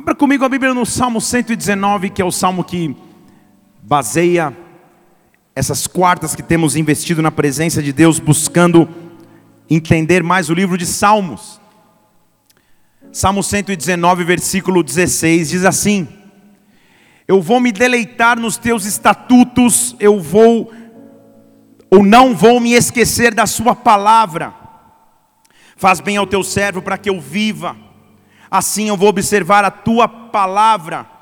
Abra comigo a Bíblia no Salmo 119, que é o salmo que baseia essas quartas que temos investido na presença de Deus, buscando entender mais o livro de Salmos. Salmo 119, versículo 16 diz assim: Eu vou me deleitar nos teus estatutos, eu vou ou não vou me esquecer da sua palavra. Faz bem ao teu servo para que eu viva. Assim eu vou observar a tua palavra.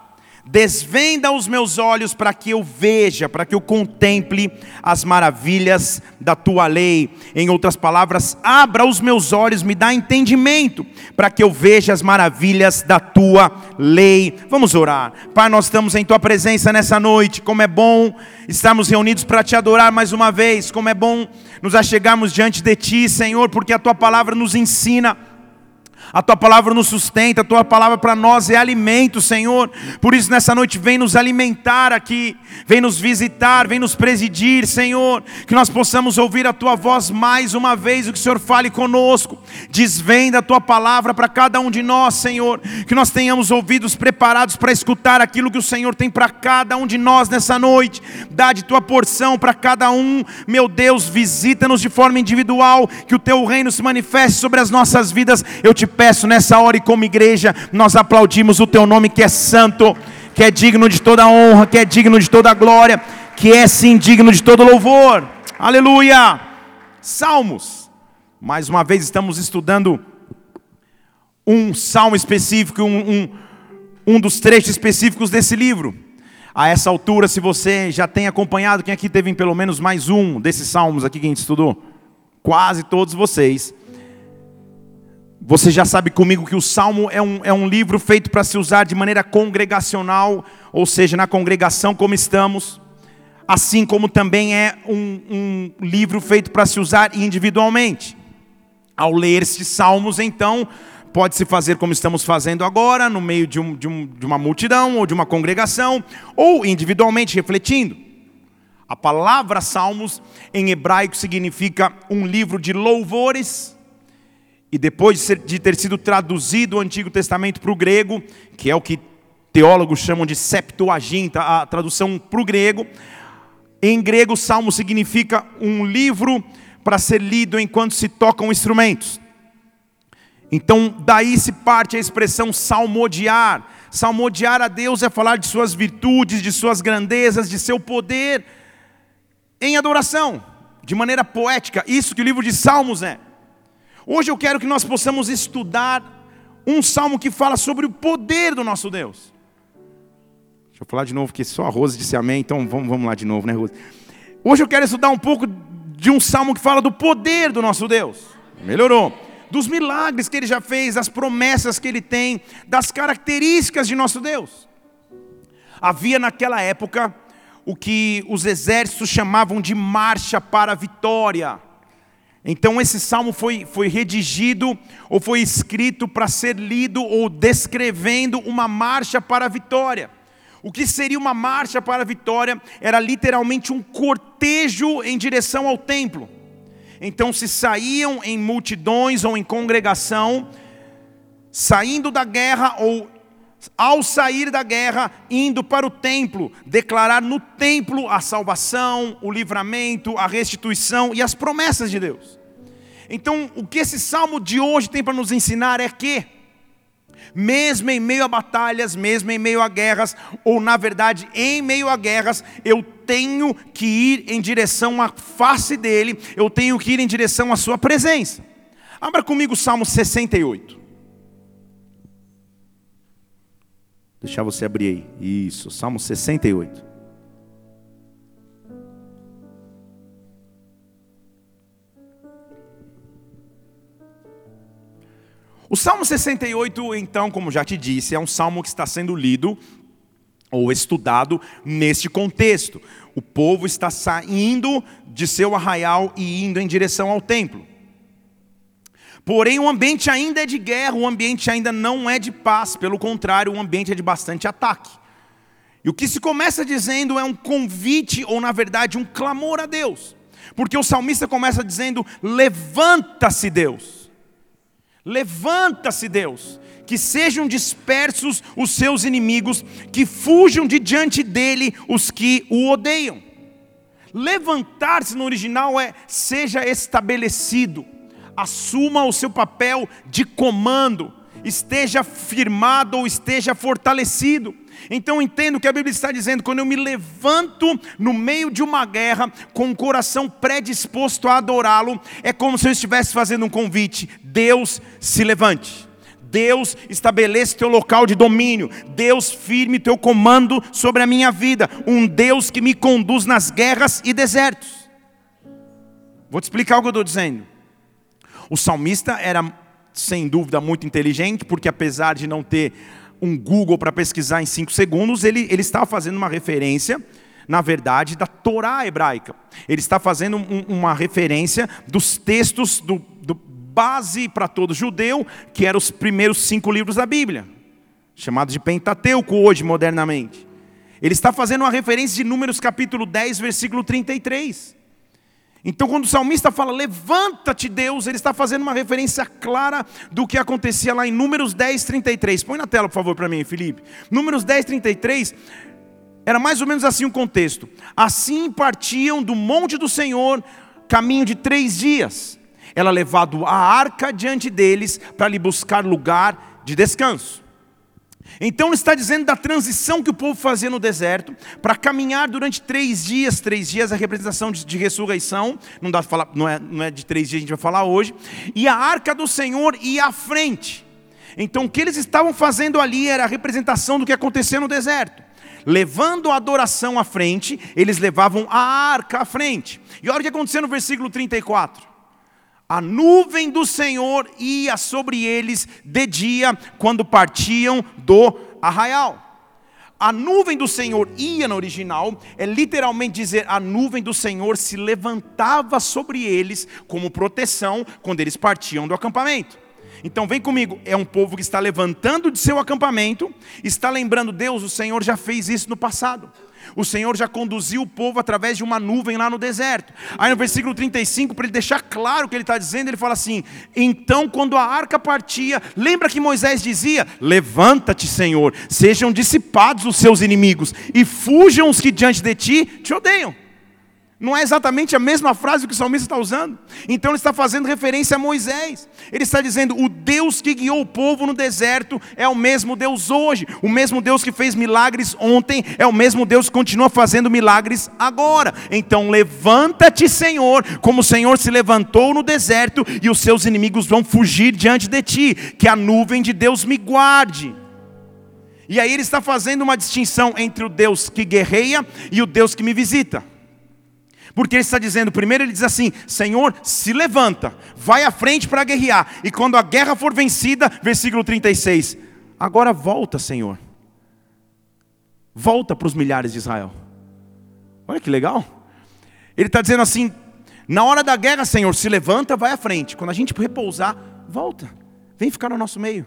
Desvenda os meus olhos para que eu veja, para que eu contemple as maravilhas da tua lei. Em outras palavras, abra os meus olhos, me dá entendimento, para que eu veja as maravilhas da tua lei. Vamos orar. Pai, nós estamos em tua presença nessa noite. Como é bom estarmos reunidos para te adorar mais uma vez. Como é bom nos achegarmos diante de ti, Senhor, porque a tua palavra nos ensina a tua palavra nos sustenta, a tua palavra para nós é alimento, Senhor. Por isso, nessa noite, vem nos alimentar aqui, vem nos visitar, vem nos presidir, Senhor. Que nós possamos ouvir a tua voz mais uma vez, o que o Senhor fale conosco. Desvenda a tua palavra para cada um de nós, Senhor. Que nós tenhamos ouvidos preparados para escutar aquilo que o Senhor tem para cada um de nós nessa noite. Dá de tua porção para cada um, meu Deus, visita-nos de forma individual. Que o teu reino se manifeste sobre as nossas vidas. Eu te peço nessa hora e como igreja, nós aplaudimos o teu nome que é santo, que é digno de toda honra, que é digno de toda glória, que é sim digno de todo louvor. Aleluia! Salmos. Mais uma vez estamos estudando um salmo específico, um, um, um dos trechos específicos desse livro. A essa altura, se você já tem acompanhado, quem aqui teve pelo menos mais um desses salmos aqui que a gente estudou? Quase todos vocês. Você já sabe comigo que o Salmo é um, é um livro feito para se usar de maneira congregacional, ou seja, na congregação como estamos, assim como também é um, um livro feito para se usar individualmente. Ao ler esses salmos, então, pode-se fazer como estamos fazendo agora, no meio de, um, de, um, de uma multidão ou de uma congregação, ou individualmente refletindo. A palavra salmos em hebraico significa um livro de louvores e depois de, ter sido traduzido o Antigo Testamento para o grego, que é o que teólogos chamam de Septuaginta, a tradução para o grego, em grego, salmo significa um livro para ser lido enquanto se tocam instrumentos. Então, daí se parte a expressão salmodiar. Salmodiar a Deus é falar de suas virtudes, de suas grandezas, de seu poder em adoração, de maneira poética. Isso que o livro de Salmos é. Hoje eu quero que nós possamos estudar um salmo que fala sobre o poder do nosso Deus. Deixa eu falar de novo, porque só a Rose disse amém, então vamos, vamos lá de novo, né, Rose? Hoje eu quero estudar um pouco de um salmo que fala do poder do nosso Deus. Melhorou. Dos milagres que ele já fez, das promessas que ele tem, das características de nosso Deus. Havia naquela época o que os exércitos chamavam de marcha para a vitória. Então esse salmo foi, foi redigido ou foi escrito para ser lido ou descrevendo uma marcha para a vitória. O que seria uma marcha para a vitória era literalmente um cortejo em direção ao templo. Então se saíam em multidões ou em congregação, saindo da guerra ou ao sair da guerra, indo para o templo, declarar no templo a salvação, o livramento, a restituição e as promessas de Deus. Então, o que esse salmo de hoje tem para nos ensinar é que, mesmo em meio a batalhas, mesmo em meio a guerras, ou na verdade em meio a guerras, eu tenho que ir em direção à face dele, eu tenho que ir em direção à sua presença. Abra comigo o Salmo 68. Deixar você abrir aí. Isso, Salmo 68. O Salmo 68, então, como já te disse, é um salmo que está sendo lido ou estudado neste contexto. O povo está saindo de seu arraial e indo em direção ao templo. Porém, o ambiente ainda é de guerra, o ambiente ainda não é de paz, pelo contrário, o ambiente é de bastante ataque. E o que se começa dizendo é um convite, ou na verdade, um clamor a Deus. Porque o salmista começa dizendo: Levanta-se, Deus. Levanta-se, Deus, que sejam dispersos os seus inimigos, que fujam de diante dele os que o odeiam. Levantar-se no original é seja estabelecido, assuma o seu papel de comando, esteja firmado ou esteja fortalecido. Então entendo que a Bíblia está dizendo: quando eu me levanto no meio de uma guerra, com o coração predisposto a adorá-lo, é como se eu estivesse fazendo um convite: Deus se levante. Deus estabeleça teu local de domínio. Deus firme teu comando sobre a minha vida. Um Deus que me conduz nas guerras e desertos. Vou te explicar o que eu estou dizendo. O salmista era, sem dúvida, muito inteligente, porque apesar de não ter um Google para pesquisar em cinco segundos, ele, ele estava fazendo uma referência, na verdade, da Torá hebraica. Ele está fazendo um, uma referência dos textos do, do base para todo judeu, que eram os primeiros cinco livros da Bíblia, chamados de Pentateuco hoje, modernamente. Ele está fazendo uma referência de Números capítulo 10, versículo 33. Então, quando o salmista fala, levanta-te, Deus, ele está fazendo uma referência clara do que acontecia lá em Números 10, 33. Põe na tela, por favor, para mim, Felipe. Números 10, 33, era mais ou menos assim o contexto. Assim partiam do monte do Senhor, caminho de três dias. Ela levado a arca diante deles, para lhe buscar lugar de descanso. Então ele está dizendo da transição que o povo fazia no deserto, para caminhar durante três dias, três dias a representação de, de ressurreição, não dá falar, não é, não é de três dias a gente vai falar hoje, e a arca do Senhor ia à frente. Então o que eles estavam fazendo ali era a representação do que acontecia no deserto. Levando a adoração à frente, eles levavam a arca à frente. E olha o que aconteceu no versículo 34. A nuvem do Senhor ia sobre eles de dia, quando partiam do arraial. A nuvem do Senhor ia no original, é literalmente dizer, a nuvem do Senhor se levantava sobre eles como proteção quando eles partiam do acampamento. Então vem comigo, é um povo que está levantando de seu acampamento, está lembrando, Deus, o Senhor já fez isso no passado. O Senhor já conduziu o povo através de uma nuvem lá no deserto. Aí no versículo 35, para ele deixar claro o que ele está dizendo, ele fala assim: Então, quando a arca partia, lembra que Moisés dizia: Levanta-te, Senhor, sejam dissipados os seus inimigos, e fujam os que diante de ti te odeiam. Não é exatamente a mesma frase que o salmista está usando. Então ele está fazendo referência a Moisés. Ele está dizendo: o Deus que guiou o povo no deserto é o mesmo Deus hoje. O mesmo Deus que fez milagres ontem é o mesmo Deus que continua fazendo milagres agora. Então levanta-te, Senhor, como o Senhor se levantou no deserto e os seus inimigos vão fugir diante de ti. Que a nuvem de Deus me guarde. E aí ele está fazendo uma distinção entre o Deus que guerreia e o Deus que me visita. Porque ele está dizendo, primeiro ele diz assim: Senhor, se levanta, vai à frente para guerrear, e quando a guerra for vencida, versículo 36, agora volta, Senhor, volta para os milhares de Israel. Olha que legal. Ele está dizendo assim: na hora da guerra, Senhor, se levanta, vai à frente, quando a gente repousar, volta, vem ficar no nosso meio.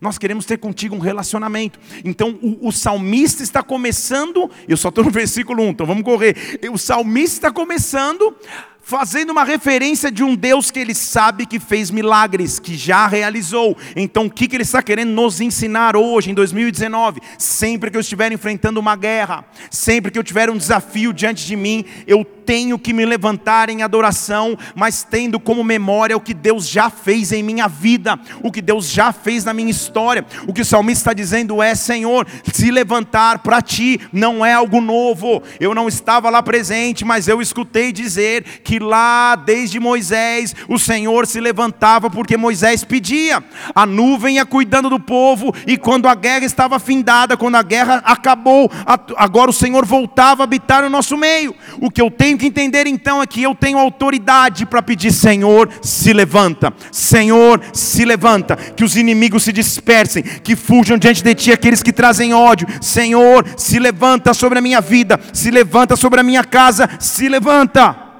Nós queremos ter contigo um relacionamento. Então o, o salmista está começando, eu só estou no versículo 1, então vamos correr. O salmista está começando fazendo uma referência de um Deus que ele sabe que fez milagres, que já realizou. Então, o que, ele está querendo nos ensinar hoje, em 2019? Sempre que eu estiver enfrentando uma guerra, sempre que eu tiver um desafio diante de mim, eu tenho que me levantar em adoração, mas tendo como memória o que Deus já fez em minha vida, o que Deus já fez na minha história. O que o salmista está dizendo é: Senhor, se levantar para ti não é algo novo. Eu não estava lá presente, mas eu escutei dizer que que lá desde Moisés o Senhor se levantava porque Moisés pedia. A nuvem ia cuidando do povo e quando a guerra estava findada, quando a guerra acabou, agora o Senhor voltava a habitar no nosso meio. O que eu tenho que entender então é que eu tenho autoridade para pedir: Senhor, se levanta. Senhor, se levanta. Que os inimigos se dispersem, que fujam diante de ti aqueles que trazem ódio. Senhor, se levanta sobre a minha vida, se levanta sobre a minha casa, se levanta.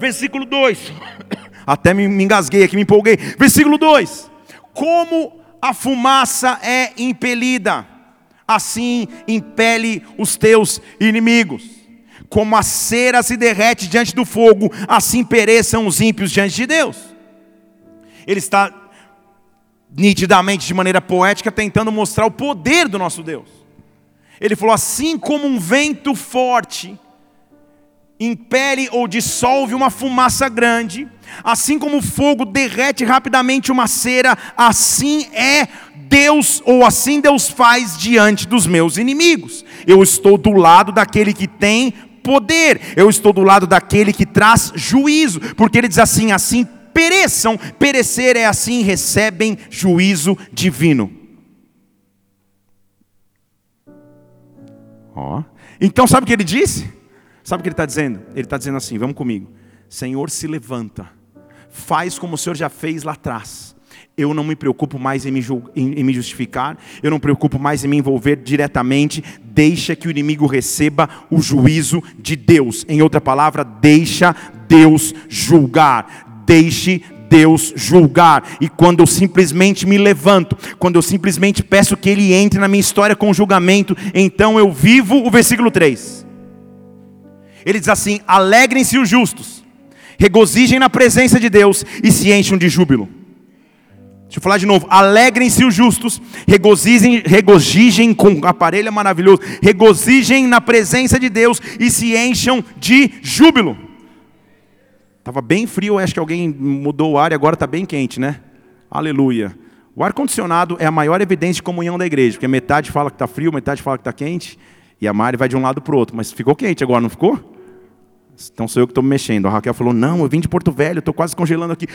Versículo 2. Até me, engasguei aqui, me empolguei. Versículo 2: Como a fumaça é impelida, assim impele os teus inimigos. Como a cera se derrete diante do fogo, assim pereçam os ímpios diante de Deus. Ele está nitidamente, de maneira poética, tentando mostrar o poder do nosso Deus. Ele falou: assim como um vento forte impele ou dissolve uma fumaça grande, assim como o fogo derrete rapidamente uma cera, assim é Deus, ou assim Deus faz diante dos meus inimigos. Eu estou do lado daquele que tem poder, eu estou do lado daquele que traz juízo, porque ele diz assim: assim pereçam, perecer é assim, recebem juízo divino. Ó. Então, sabe o que ele disse? Sabe o que ele está dizendo? Ele está dizendo assim: vamos comigo. Senhor, se levanta, faz como o Senhor já fez lá atrás. Eu não me preocupo mais em me, em, em me justificar, eu não me preocupo mais em me envolver diretamente. Deixa que o inimigo receba o juízo de Deus. Em outra palavra, deixa Deus julgar. Deixe Deus julgar. E quando eu simplesmente me levanto, quando eu simplesmente peço que Ele entre na minha história com julgamento, então eu vivo o versículo 3. Ele diz assim: alegrem-se os justos, regozijem na presença de Deus e se encham de júbilo. Deixa eu falar de novo. Alegrem-se os justos, regozijem, regozijem com aparelho maravilhoso, regozijem na presença de Deus e se encham de júbilo. Estava bem frio, acho que alguém mudou o ar e agora está bem quente, né? Aleluia. O ar-condicionado é a maior evidência de comunhão da igreja, porque metade fala que está frio, metade fala que está quente, e a Mari vai de um lado para o outro. Mas ficou quente agora, não ficou? Então sou eu que estou me mexendo. A Raquel falou: Não, eu vim de Porto Velho, estou quase congelando aqui.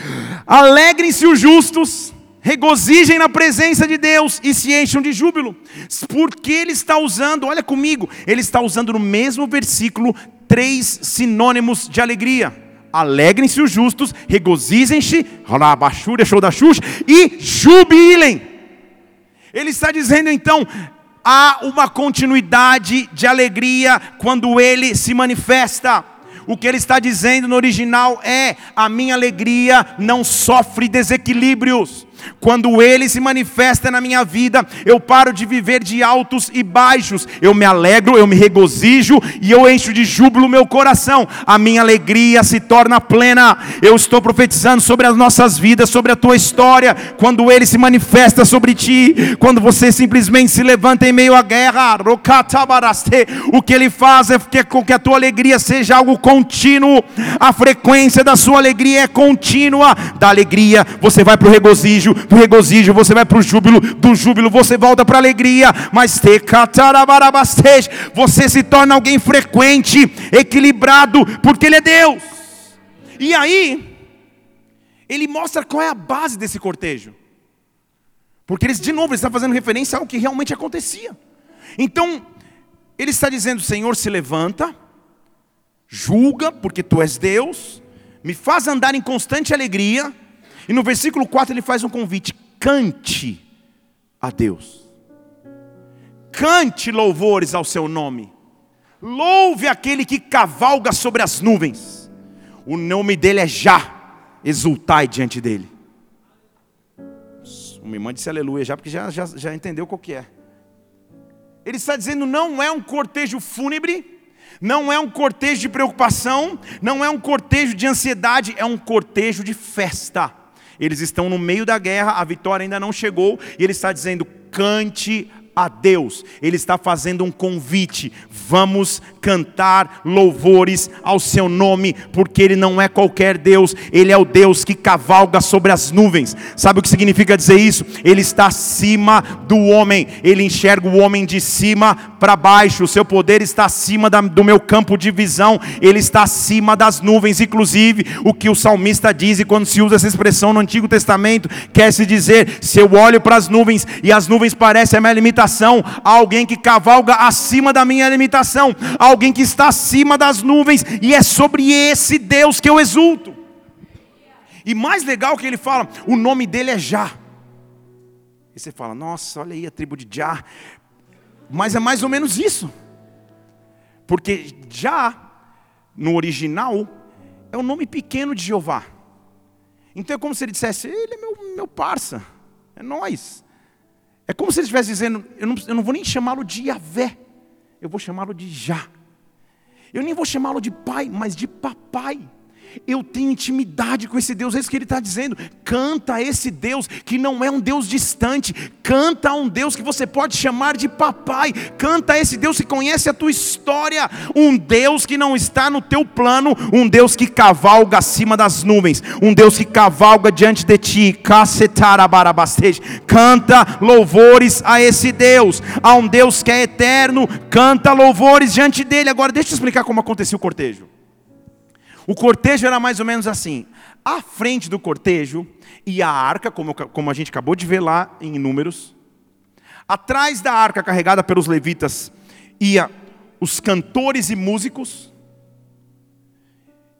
Alegrem-se os justos, regozijem na presença de Deus e se encham de júbilo. Porque ele está usando, olha comigo, ele está usando no mesmo versículo três sinônimos de alegria alegrem-se os justos, regozijem-se, e jubilem. Ele está dizendo então, há uma continuidade de alegria quando ele se manifesta. O que ele está dizendo no original é: a minha alegria não sofre desequilíbrios. Quando Ele se manifesta na minha vida, eu paro de viver de altos e baixos. Eu me alegro, eu me regozijo e eu encho de júbilo o meu coração. A minha alegria se torna plena. Eu estou profetizando sobre as nossas vidas, sobre a tua história. Quando Ele se manifesta sobre ti, quando você simplesmente se levanta em meio à guerra, o que Ele faz é que a tua alegria seja algo contínuo. A frequência da sua alegria é contínua. Da alegria você vai para o regozijo do regozijo você vai para o júbilo, do júbilo você volta para a alegria, mas você se torna alguém frequente, equilibrado, porque Ele é Deus. E aí, ele mostra qual é a base desse cortejo. Porque eles, de novo, está fazendo referência ao que realmente acontecia. Então, ele está dizendo: Senhor, se levanta, julga, porque tu és Deus, me faz andar em constante alegria, e no versículo 4 ele faz um convite: cante a Deus. Cante louvores ao seu nome. Louve aquele que cavalga sobre as nuvens. O nome dele é Já. Exultai diante dele. Uma irmã disse aleluia já, porque já, já, já entendeu qual que é. Ele está dizendo: não é um cortejo fúnebre, não é um cortejo de preocupação, não é um cortejo de ansiedade, é um cortejo de festa. Eles estão no meio da guerra, a vitória ainda não chegou, e ele está dizendo: cante a Deus, Ele está fazendo um convite. Vamos cantar louvores ao Seu nome, porque Ele não é qualquer Deus, Ele é o Deus que cavalga sobre as nuvens. Sabe o que significa dizer isso? Ele está acima do homem, Ele enxerga o homem de cima para baixo, o seu poder está acima da, do meu campo de visão, Ele está acima das nuvens. Inclusive, o que o salmista diz, e quando se usa essa expressão no Antigo Testamento, quer se dizer: se eu olho para as nuvens e as nuvens parecem a minha limitação, limitação, alguém que cavalga acima da minha limitação, alguém que está acima das nuvens, e é sobre esse Deus que eu exulto. E mais legal que ele fala, o nome dele é Já. E você fala, nossa, olha aí a tribo de Já. Mas é mais ou menos isso. Porque Já, no original, é o nome pequeno de Jeová. Então é como se ele dissesse, ele é meu, meu parça, é nós. É como se ele estivesse dizendo: eu não, eu não vou nem chamá-lo de Yahvé, eu vou chamá-lo de Já. Eu nem vou chamá-lo de pai, mas de papai. Eu tenho intimidade com esse Deus, é isso que ele está dizendo. Canta a esse Deus que não é um Deus distante, canta a um Deus que você pode chamar de papai, canta a esse Deus que conhece a tua história, um Deus que não está no teu plano, um Deus que cavalga acima das nuvens, um Deus que cavalga diante de ti. Canta louvores a esse Deus, a um Deus que é eterno, canta louvores diante dele. Agora, deixa eu explicar como aconteceu o cortejo. O cortejo era mais ou menos assim: à frente do cortejo ia a arca, como, como a gente acabou de ver lá em Números. Atrás da arca carregada pelos levitas ia os cantores e músicos.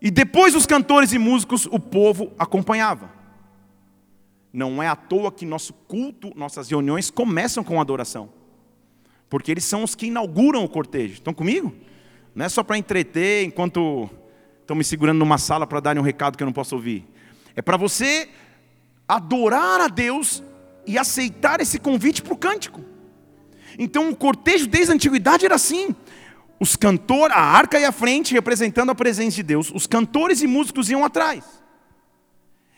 E depois dos cantores e músicos, o povo acompanhava. Não é à toa que nosso culto, nossas reuniões começam com adoração. Porque eles são os que inauguram o cortejo. Estão comigo? Não é só para entreter enquanto estão me segurando numa sala para darem um recado que eu não posso ouvir. É para você adorar a Deus e aceitar esse convite para o cântico. Então o cortejo desde a antiguidade era assim. Os cantores, a arca ia à frente, representando a presença de Deus. Os cantores e músicos iam atrás.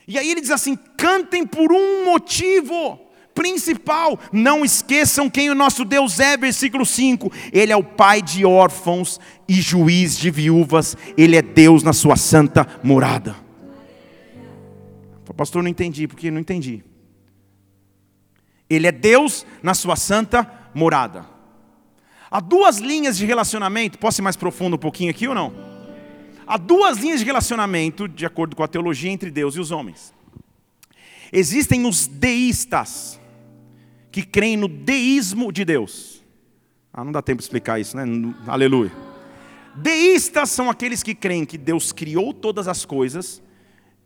E aí ele diz assim: cantem por um motivo principal. Não esqueçam quem o nosso Deus é, versículo 5. Ele é o pai de órfãos e juiz de viúvas. Ele é Deus na sua santa morada. Pastor, não entendi, porque não entendi. Ele é Deus na sua santa morada. Há duas linhas de relacionamento, posso ir mais profundo um pouquinho aqui ou não? Há duas linhas de relacionamento, de acordo com a teologia, entre Deus e os homens. Existem os deístas, que creem no deísmo de Deus. Ah, não dá tempo de explicar isso, né? Aleluia. Deístas são aqueles que creem que Deus criou todas as coisas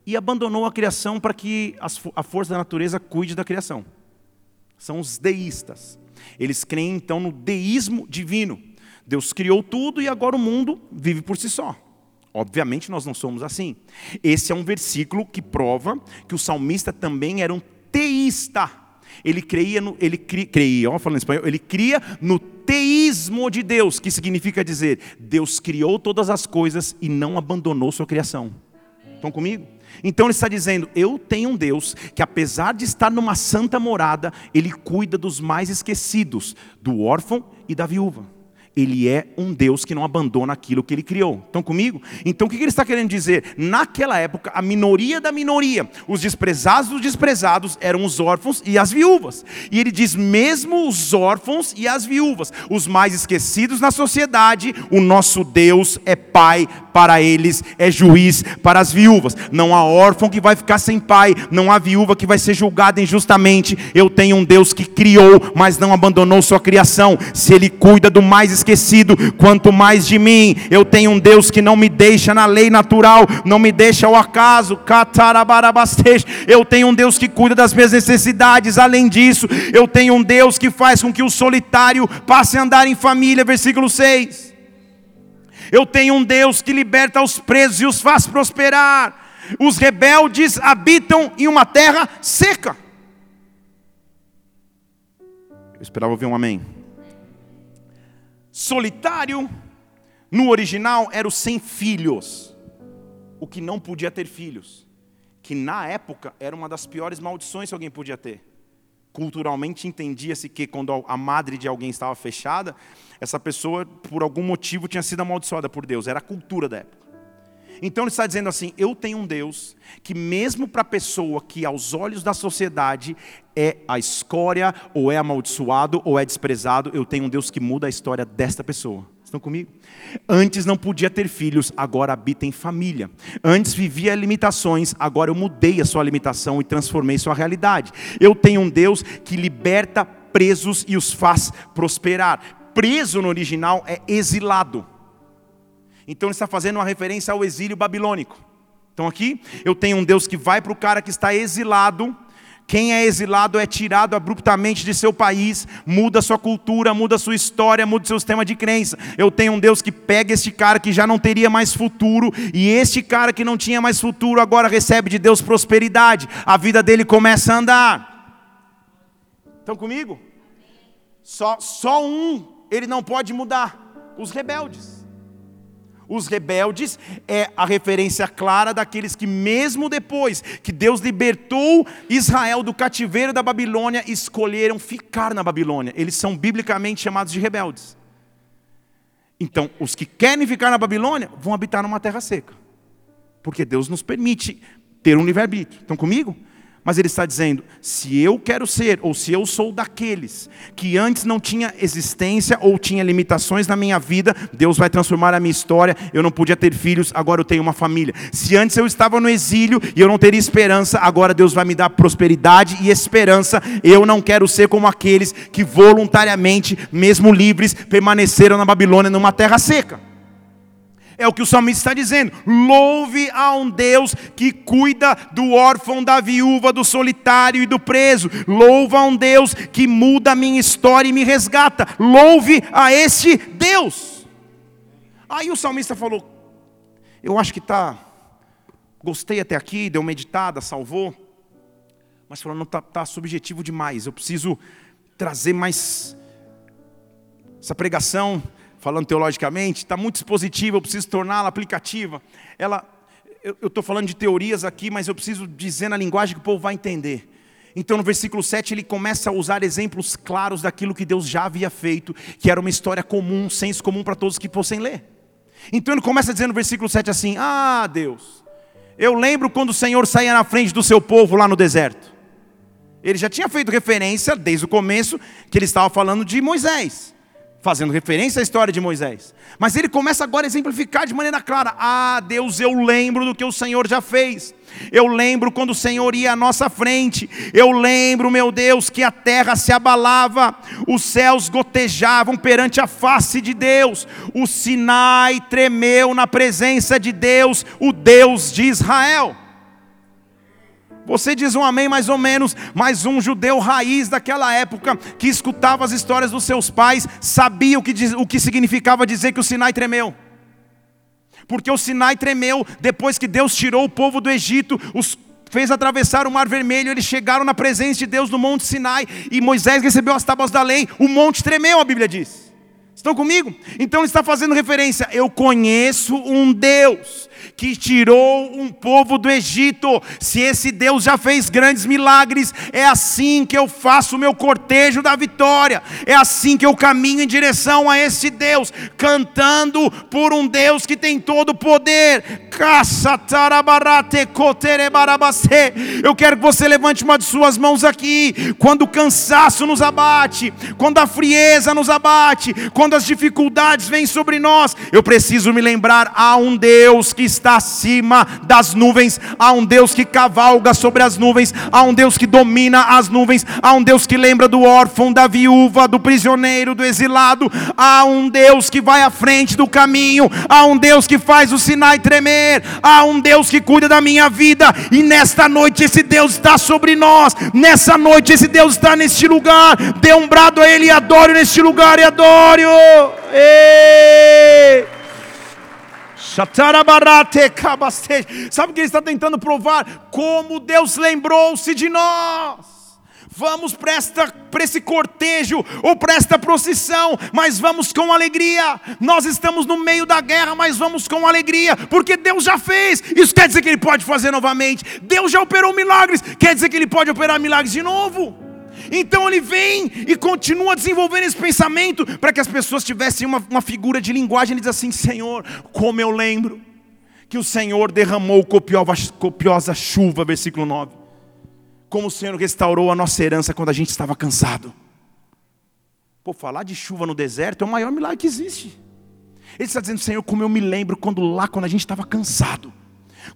e abandonou a criação para que a força da natureza cuide da criação. São os deístas. Eles creem então no deísmo divino. Deus criou tudo e agora o mundo vive por si só. Obviamente nós não somos assim. Esse é um versículo que prova que o salmista também era um teísta. Ele creia no, ele cri, creia, ó, falando espanhol, ele cria no teísmo de Deus, que significa dizer, Deus criou todas as coisas e não abandonou sua criação. Estão comigo? Então ele está dizendo: Eu tenho um Deus que, apesar de estar numa santa morada, ele cuida dos mais esquecidos, do órfão e da viúva. Ele é um Deus que não abandona aquilo que ele criou. Estão comigo? Então o que ele está querendo dizer? Naquela época, a minoria da minoria, os desprezados dos desprezados, eram os órfãos e as viúvas. E ele diz: mesmo os órfãos e as viúvas, os mais esquecidos na sociedade, o nosso Deus é pai para eles, é juiz para as viúvas. Não há órfão que vai ficar sem pai, não há viúva que vai ser julgada injustamente. Eu tenho um Deus que criou, mas não abandonou sua criação. Se ele cuida do mais esquecido, quanto mais de mim. Eu tenho um Deus que não me deixa na lei natural, não me deixa ao acaso. Eu tenho um Deus que cuida das minhas necessidades. Além disso, eu tenho um Deus que faz com que o solitário passe a andar em família. Versículo 6. Eu tenho um Deus que liberta os presos e os faz prosperar. Os rebeldes habitam em uma terra seca. Eu esperava ouvir um amém. Solitário, no original, era o sem filhos, o que não podia ter filhos, que na época era uma das piores maldições que alguém podia ter. Culturalmente entendia-se que quando a madre de alguém estava fechada, essa pessoa, por algum motivo, tinha sido amaldiçoada por Deus, era a cultura da época. Então ele está dizendo assim: eu tenho um Deus que, mesmo para a pessoa que aos olhos da sociedade é a escória, ou é amaldiçoado, ou é desprezado, eu tenho um Deus que muda a história desta pessoa. Estão comigo? Antes não podia ter filhos, agora habita em família. Antes vivia limitações, agora eu mudei a sua limitação e transformei sua realidade. Eu tenho um Deus que liberta presos e os faz prosperar. Preso no original é exilado. Então ele está fazendo uma referência ao exílio babilônico. Então aqui eu tenho um Deus que vai para o cara que está exilado. Quem é exilado é tirado abruptamente de seu país, muda sua cultura, muda sua história, muda seu sistema de crença. Eu tenho um Deus que pega este cara que já não teria mais futuro, e este cara que não tinha mais futuro agora recebe de Deus prosperidade. A vida dele começa a andar. Estão comigo? Só, só um ele não pode mudar: os rebeldes. Os rebeldes é a referência clara daqueles que, mesmo depois que Deus libertou Israel do cativeiro da Babilônia, escolheram ficar na Babilônia. Eles são biblicamente chamados de rebeldes. Então, os que querem ficar na Babilônia vão habitar numa terra seca, porque Deus nos permite ter um livre-arbítrio. Estão comigo? Mas ele está dizendo: se eu quero ser, ou se eu sou daqueles que antes não tinha existência ou tinha limitações na minha vida, Deus vai transformar a minha história. Eu não podia ter filhos, agora eu tenho uma família. Se antes eu estava no exílio e eu não teria esperança, agora Deus vai me dar prosperidade e esperança. Eu não quero ser como aqueles que voluntariamente, mesmo livres, permaneceram na Babilônia numa terra seca. É o que o salmista está dizendo. Louve a um Deus que cuida do órfão, da viúva, do solitário e do preso. Louve a um Deus que muda a minha história e me resgata. Louve a este Deus. Aí o salmista falou: Eu acho que está. Gostei até aqui, deu meditada, salvou. Mas falou: Não, está tá subjetivo demais. Eu preciso trazer mais. Essa pregação falando teologicamente, está muito expositiva, eu preciso torná-la aplicativa. Ela, eu estou falando de teorias aqui, mas eu preciso dizer na linguagem que o povo vai entender. Então, no versículo 7, ele começa a usar exemplos claros daquilo que Deus já havia feito, que era uma história comum, senso comum para todos que fossem ler. Então, ele começa dizer no versículo 7 assim: Ah, Deus, eu lembro quando o Senhor saía na frente do seu povo lá no deserto. Ele já tinha feito referência desde o começo, que ele estava falando de Moisés fazendo referência à história de Moisés. Mas ele começa agora a exemplificar de maneira clara: Ah, Deus, eu lembro do que o Senhor já fez. Eu lembro quando o Senhor ia à nossa frente. Eu lembro, meu Deus, que a terra se abalava, os céus gotejavam perante a face de Deus. O Sinai tremeu na presença de Deus, o Deus de Israel. Você diz um amém mais ou menos, mas um judeu raiz daquela época, que escutava as histórias dos seus pais, sabia o que, diz, o que significava dizer que o Sinai tremeu. Porque o Sinai tremeu depois que Deus tirou o povo do Egito, os fez atravessar o Mar Vermelho, eles chegaram na presença de Deus no Monte Sinai, e Moisés recebeu as tábuas da lei, o monte tremeu, a Bíblia diz. Estão comigo? Então ele está fazendo referência. Eu conheço um Deus que tirou um povo do Egito. Se esse Deus já fez grandes milagres, é assim que eu faço o meu cortejo da vitória. É assim que eu caminho em direção a esse Deus, cantando por um Deus que tem todo o poder. Eu quero que você levante uma de suas mãos aqui. Quando o cansaço nos abate, quando a frieza nos abate, quando as dificuldades vêm sobre nós, eu preciso me lembrar: há um Deus que está acima das nuvens, há um Deus que cavalga sobre as nuvens, há um Deus que domina as nuvens, há um Deus que lembra do órfão, da viúva, do prisioneiro, do exilado, há um Deus que vai à frente do caminho, há um Deus que faz o Sinai tremer, há um Deus que cuida da minha vida, e nesta noite esse Deus está sobre nós, nessa noite esse Deus está neste lugar, dê um brado a Ele e adore neste lugar e adore. -o. Sabe o que ele está tentando provar? Como Deus lembrou-se de nós. Vamos para, esta, para esse cortejo ou para esta procissão, mas vamos com alegria. Nós estamos no meio da guerra, mas vamos com alegria, porque Deus já fez. Isso quer dizer que Ele pode fazer novamente. Deus já operou milagres, quer dizer que Ele pode operar milagres de novo. Então ele vem e continua desenvolvendo esse pensamento para que as pessoas tivessem uma, uma figura de linguagem. Ele diz assim: Senhor, como eu lembro que o Senhor derramou copiosa, chuva, versículo 9. Como o Senhor restaurou a nossa herança quando a gente estava cansado. Pô, falar de chuva no deserto é o maior milagre que existe. Ele está dizendo, Senhor, como eu me lembro quando lá, quando a gente estava cansado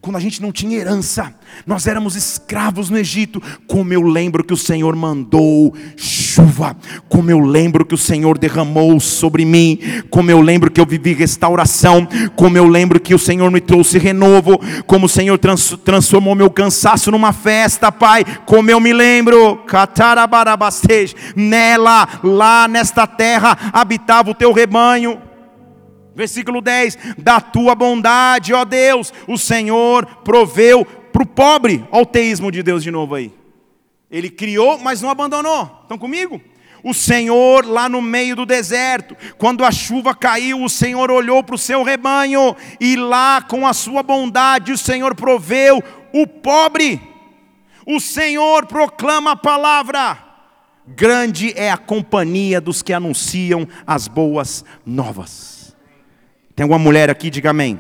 quando a gente não tinha herança, nós éramos escravos no Egito. Como eu lembro que o Senhor mandou chuva, como eu lembro que o Senhor derramou sobre mim, como eu lembro que eu vivi restauração, como eu lembro que o Senhor me trouxe renovo, como o Senhor trans transformou meu cansaço numa festa, Pai. Como eu me lembro, nela, lá nesta terra, habitava o teu rebanho. Versículo 10: Da tua bondade, ó Deus, o Senhor proveu para o pobre. Olha o teísmo de Deus de novo aí. Ele criou, mas não abandonou. Estão comigo? O Senhor lá no meio do deserto, quando a chuva caiu, o Senhor olhou para o seu rebanho e lá com a sua bondade o Senhor proveu o pobre. O Senhor proclama a palavra. Grande é a companhia dos que anunciam as boas novas. Tem alguma mulher aqui? Diga amém.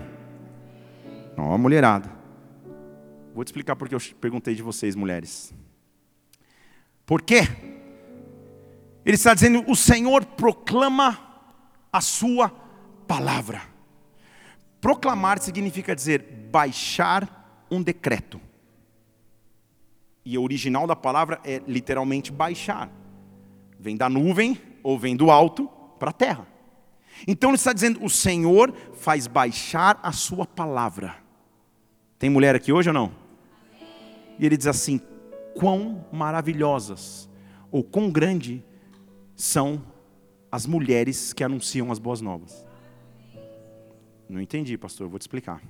Ó, oh, mulherada. Vou te explicar porque eu perguntei de vocês, mulheres. Por quê? Ele está dizendo: o Senhor proclama a sua palavra. Proclamar significa dizer baixar um decreto. E o original da palavra é literalmente baixar. Vem da nuvem ou vem do alto para a terra. Então ele está dizendo: o Senhor faz baixar a sua palavra. Tem mulher aqui hoje ou não? E ele diz assim: quão maravilhosas ou quão grande são as mulheres que anunciam as boas novas. Não entendi, pastor, vou te explicar.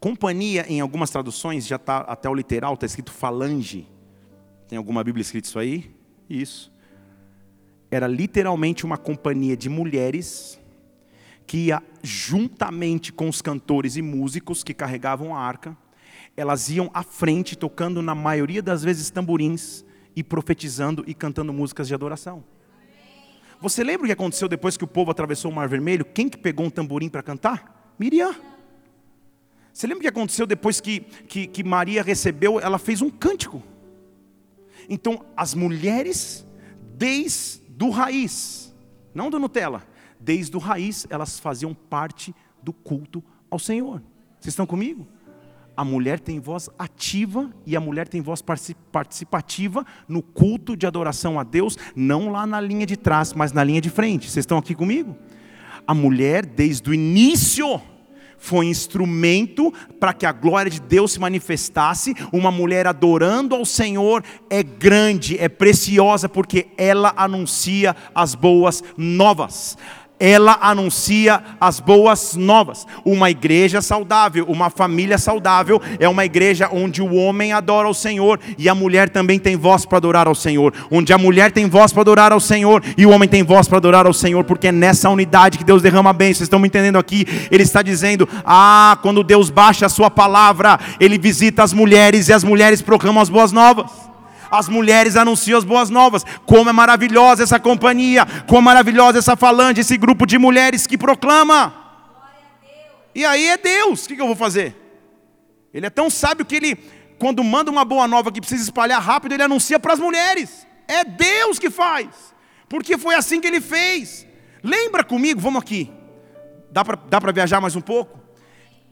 Companhia, em algumas traduções, já está até o literal, está escrito falange. Tem alguma Bíblia escrito isso aí? Isso. Era literalmente uma companhia de mulheres que ia juntamente com os cantores e músicos que carregavam a arca, elas iam à frente tocando na maioria das vezes tamborins e profetizando e cantando músicas de adoração. Você lembra o que aconteceu depois que o povo atravessou o Mar Vermelho? Quem que pegou um tamborim para cantar? Miriam. Você lembra o que aconteceu depois que, que, que Maria recebeu? Ela fez um cântico. Então, as mulheres, desde o raiz, não do Nutella, desde o raiz, elas faziam parte do culto ao Senhor. Vocês estão comigo? A mulher tem voz ativa e a mulher tem voz participativa no culto de adoração a Deus, não lá na linha de trás, mas na linha de frente. Vocês estão aqui comigo? A mulher, desde o início, foi instrumento para que a glória de Deus se manifestasse. Uma mulher adorando ao Senhor é grande, é preciosa, porque ela anuncia as boas novas ela anuncia as boas novas. Uma igreja saudável, uma família saudável, é uma igreja onde o homem adora ao Senhor e a mulher também tem voz para adorar ao Senhor. Onde a mulher tem voz para adorar ao Senhor e o homem tem voz para adorar ao Senhor, porque é nessa unidade que Deus derrama bem. Vocês estão me entendendo aqui? Ele está dizendo: ah, quando Deus baixa a sua palavra, ele visita as mulheres e as mulheres proclamam as boas novas as mulheres anunciam as boas novas. Como é maravilhosa essa companhia, como é maravilhosa essa falange, esse grupo de mulheres que proclama. E aí é Deus, o que eu vou fazer? Ele é tão sábio que ele, quando manda uma boa nova que precisa espalhar rápido, ele anuncia para as mulheres. É Deus que faz, porque foi assim que ele fez. Lembra comigo, vamos aqui. Dá para viajar mais um pouco?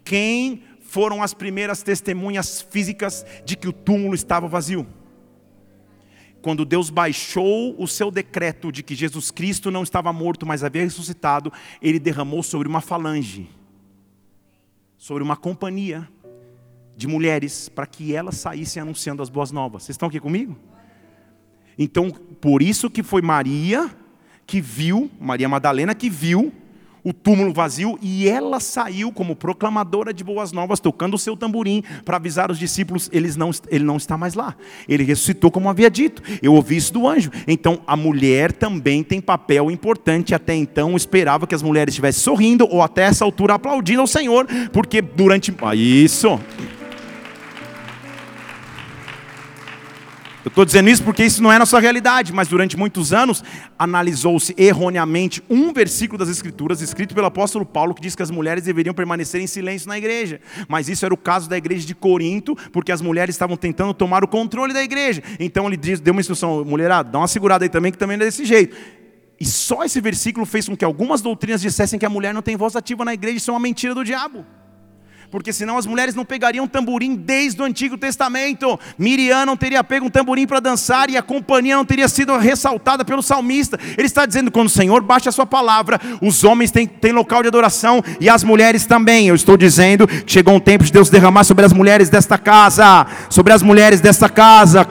Quem foram as primeiras testemunhas físicas de que o túmulo estava vazio? Quando Deus baixou o seu decreto de que Jesus Cristo não estava morto, mas havia ressuscitado, ele derramou sobre uma falange, sobre uma companhia de mulheres, para que elas saíssem anunciando as boas novas. Vocês estão aqui comigo? Então, por isso que foi Maria que viu, Maria Madalena que viu o túmulo vazio e ela saiu como proclamadora de boas novas, tocando o seu tamborim para avisar os discípulos: eles não, ele não está mais lá. Ele ressuscitou como havia dito. Eu ouvi isso do anjo. Então a mulher também tem papel importante. Até então esperava que as mulheres estivessem sorrindo ou até essa altura aplaudindo ao Senhor, porque durante. Ah, isso. Eu estou dizendo isso porque isso não é nossa realidade, mas durante muitos anos analisou-se erroneamente um versículo das Escrituras, escrito pelo apóstolo Paulo, que diz que as mulheres deveriam permanecer em silêncio na igreja. Mas isso era o caso da igreja de Corinto, porque as mulheres estavam tentando tomar o controle da igreja. Então ele deu uma instrução, mulherada, dá uma segurada aí também, que também não é desse jeito. E só esse versículo fez com que algumas doutrinas dissessem que a mulher não tem voz ativa na igreja, isso é uma mentira do diabo porque senão as mulheres não pegariam tamborim desde o Antigo Testamento. Miriam não teria pego um tamborim para dançar e a companhia não teria sido ressaltada pelo salmista. Ele está dizendo: quando o Senhor baixa a sua palavra, os homens têm, têm local de adoração e as mulheres também. Eu estou dizendo que chegou um tempo de Deus derramar sobre as mulheres desta casa, sobre as mulheres desta casa.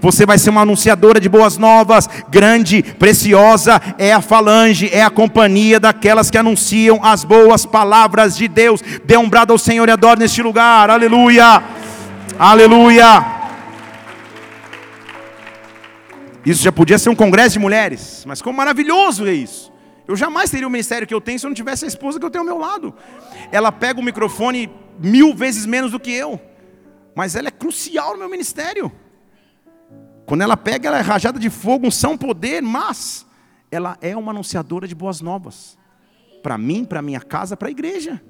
Você vai ser uma anunciadora de boas novas, grande, preciosa, é a falange, é a companhia daquelas que anunciam as boas palavras de de Deus. Dê um brado ao Senhor e adore neste lugar. Aleluia. Aleluia. Isso já podia ser um congresso de mulheres, mas como maravilhoso é isso. Eu jamais teria o ministério que eu tenho se eu não tivesse a esposa que eu tenho ao meu lado. Ela pega o microfone mil vezes menos do que eu, mas ela é crucial no meu ministério. Quando ela pega, ela é rajada de fogo, um são poder, mas ela é uma anunciadora de boas novas. Para mim, para minha casa, para a igreja.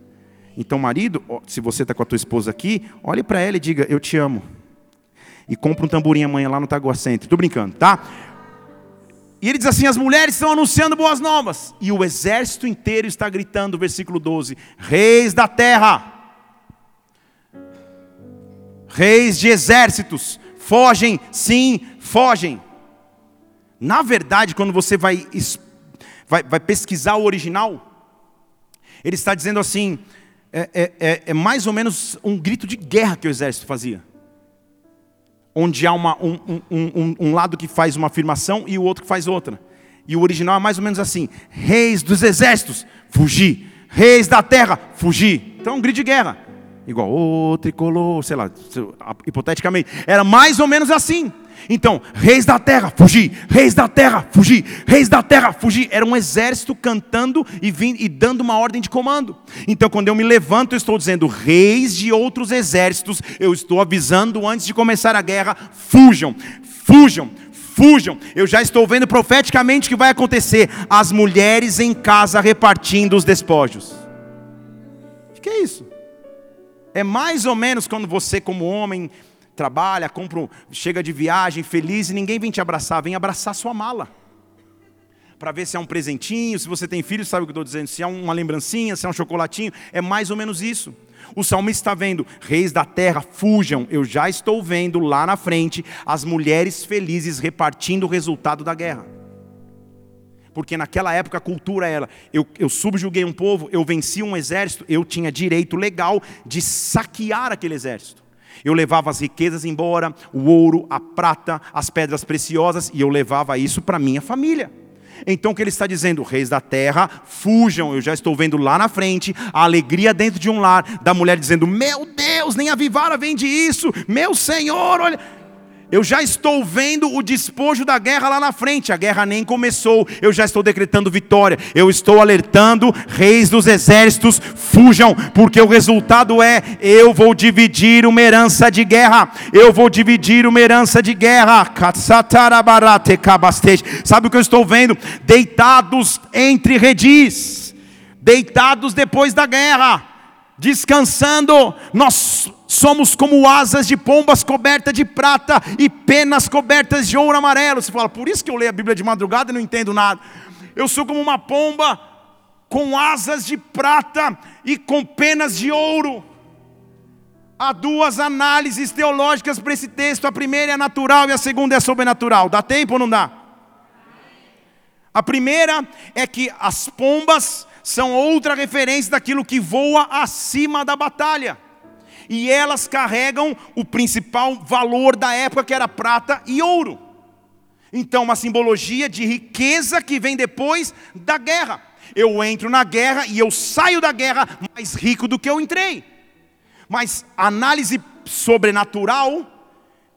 Então, marido, se você está com a tua esposa aqui, olhe para ela e diga: Eu te amo. E compra um tamborim amanhã lá no Taguá Center. Estou brincando, tá? E ele diz assim: As mulheres estão anunciando boas novas. E o exército inteiro está gritando, versículo 12: Reis da terra, reis de exércitos, fogem, sim, fogem. Na verdade, quando você vai, vai, vai pesquisar o original, ele está dizendo assim: é, é, é, é, mais ou menos um grito de guerra que o exército fazia. Onde há uma, um, um, um, lado que faz uma afirmação e o outro que faz outra. E o original é mais ou menos assim: Reis dos exércitos, fugir. Reis da terra, fugir. Então é um grito de guerra. Igual o tricolor, sei lá, hipoteticamente. Era mais ou menos assim. Então, reis da terra, fugir, reis da terra, fugir, reis da terra, fugir. Era um exército cantando e, vindo, e dando uma ordem de comando. Então, quando eu me levanto, eu estou dizendo, reis de outros exércitos, eu estou avisando antes de começar a guerra: fujam, fujam, fujam. Eu já estou vendo profeticamente o que vai acontecer: as mulheres em casa repartindo os despojos. O que é isso? É mais ou menos quando você, como homem, trabalha, compra, chega de viagem feliz e ninguém vem te abraçar, vem abraçar sua mala. Para ver se é um presentinho, se você tem filho, sabe o que eu estou dizendo, se é uma lembrancinha, se é um chocolatinho, é mais ou menos isso. O salmista está vendo, reis da terra, fujam. Eu já estou vendo lá na frente as mulheres felizes repartindo o resultado da guerra. Porque naquela época a cultura era: eu, eu subjuguei um povo, eu venci um exército, eu tinha direito legal de saquear aquele exército. Eu levava as riquezas embora, o ouro, a prata, as pedras preciosas, e eu levava isso para minha família. Então o que ele está dizendo? Reis da terra, fujam. Eu já estou vendo lá na frente a alegria dentro de um lar da mulher dizendo: Meu Deus, nem a Vivara vende isso. Meu Senhor, olha. Eu já estou vendo o despojo da guerra lá na frente. A guerra nem começou. Eu já estou decretando vitória. Eu estou alertando reis dos exércitos: fujam, porque o resultado é: eu vou dividir uma herança de guerra. Eu vou dividir uma herança de guerra. Sabe o que eu estou vendo? Deitados entre redis, deitados depois da guerra descansando, nós somos como asas de pombas cobertas de prata e penas cobertas de ouro amarelo. Você fala, por isso que eu leio a Bíblia de madrugada e não entendo nada. Eu sou como uma pomba com asas de prata e com penas de ouro. Há duas análises teológicas para esse texto: a primeira é natural e a segunda é sobrenatural. Dá tempo ou não dá? A primeira é que as pombas são outra referência daquilo que voa acima da batalha. E elas carregam o principal valor da época, que era prata e ouro. Então, uma simbologia de riqueza que vem depois da guerra. Eu entro na guerra e eu saio da guerra mais rico do que eu entrei. Mas a análise sobrenatural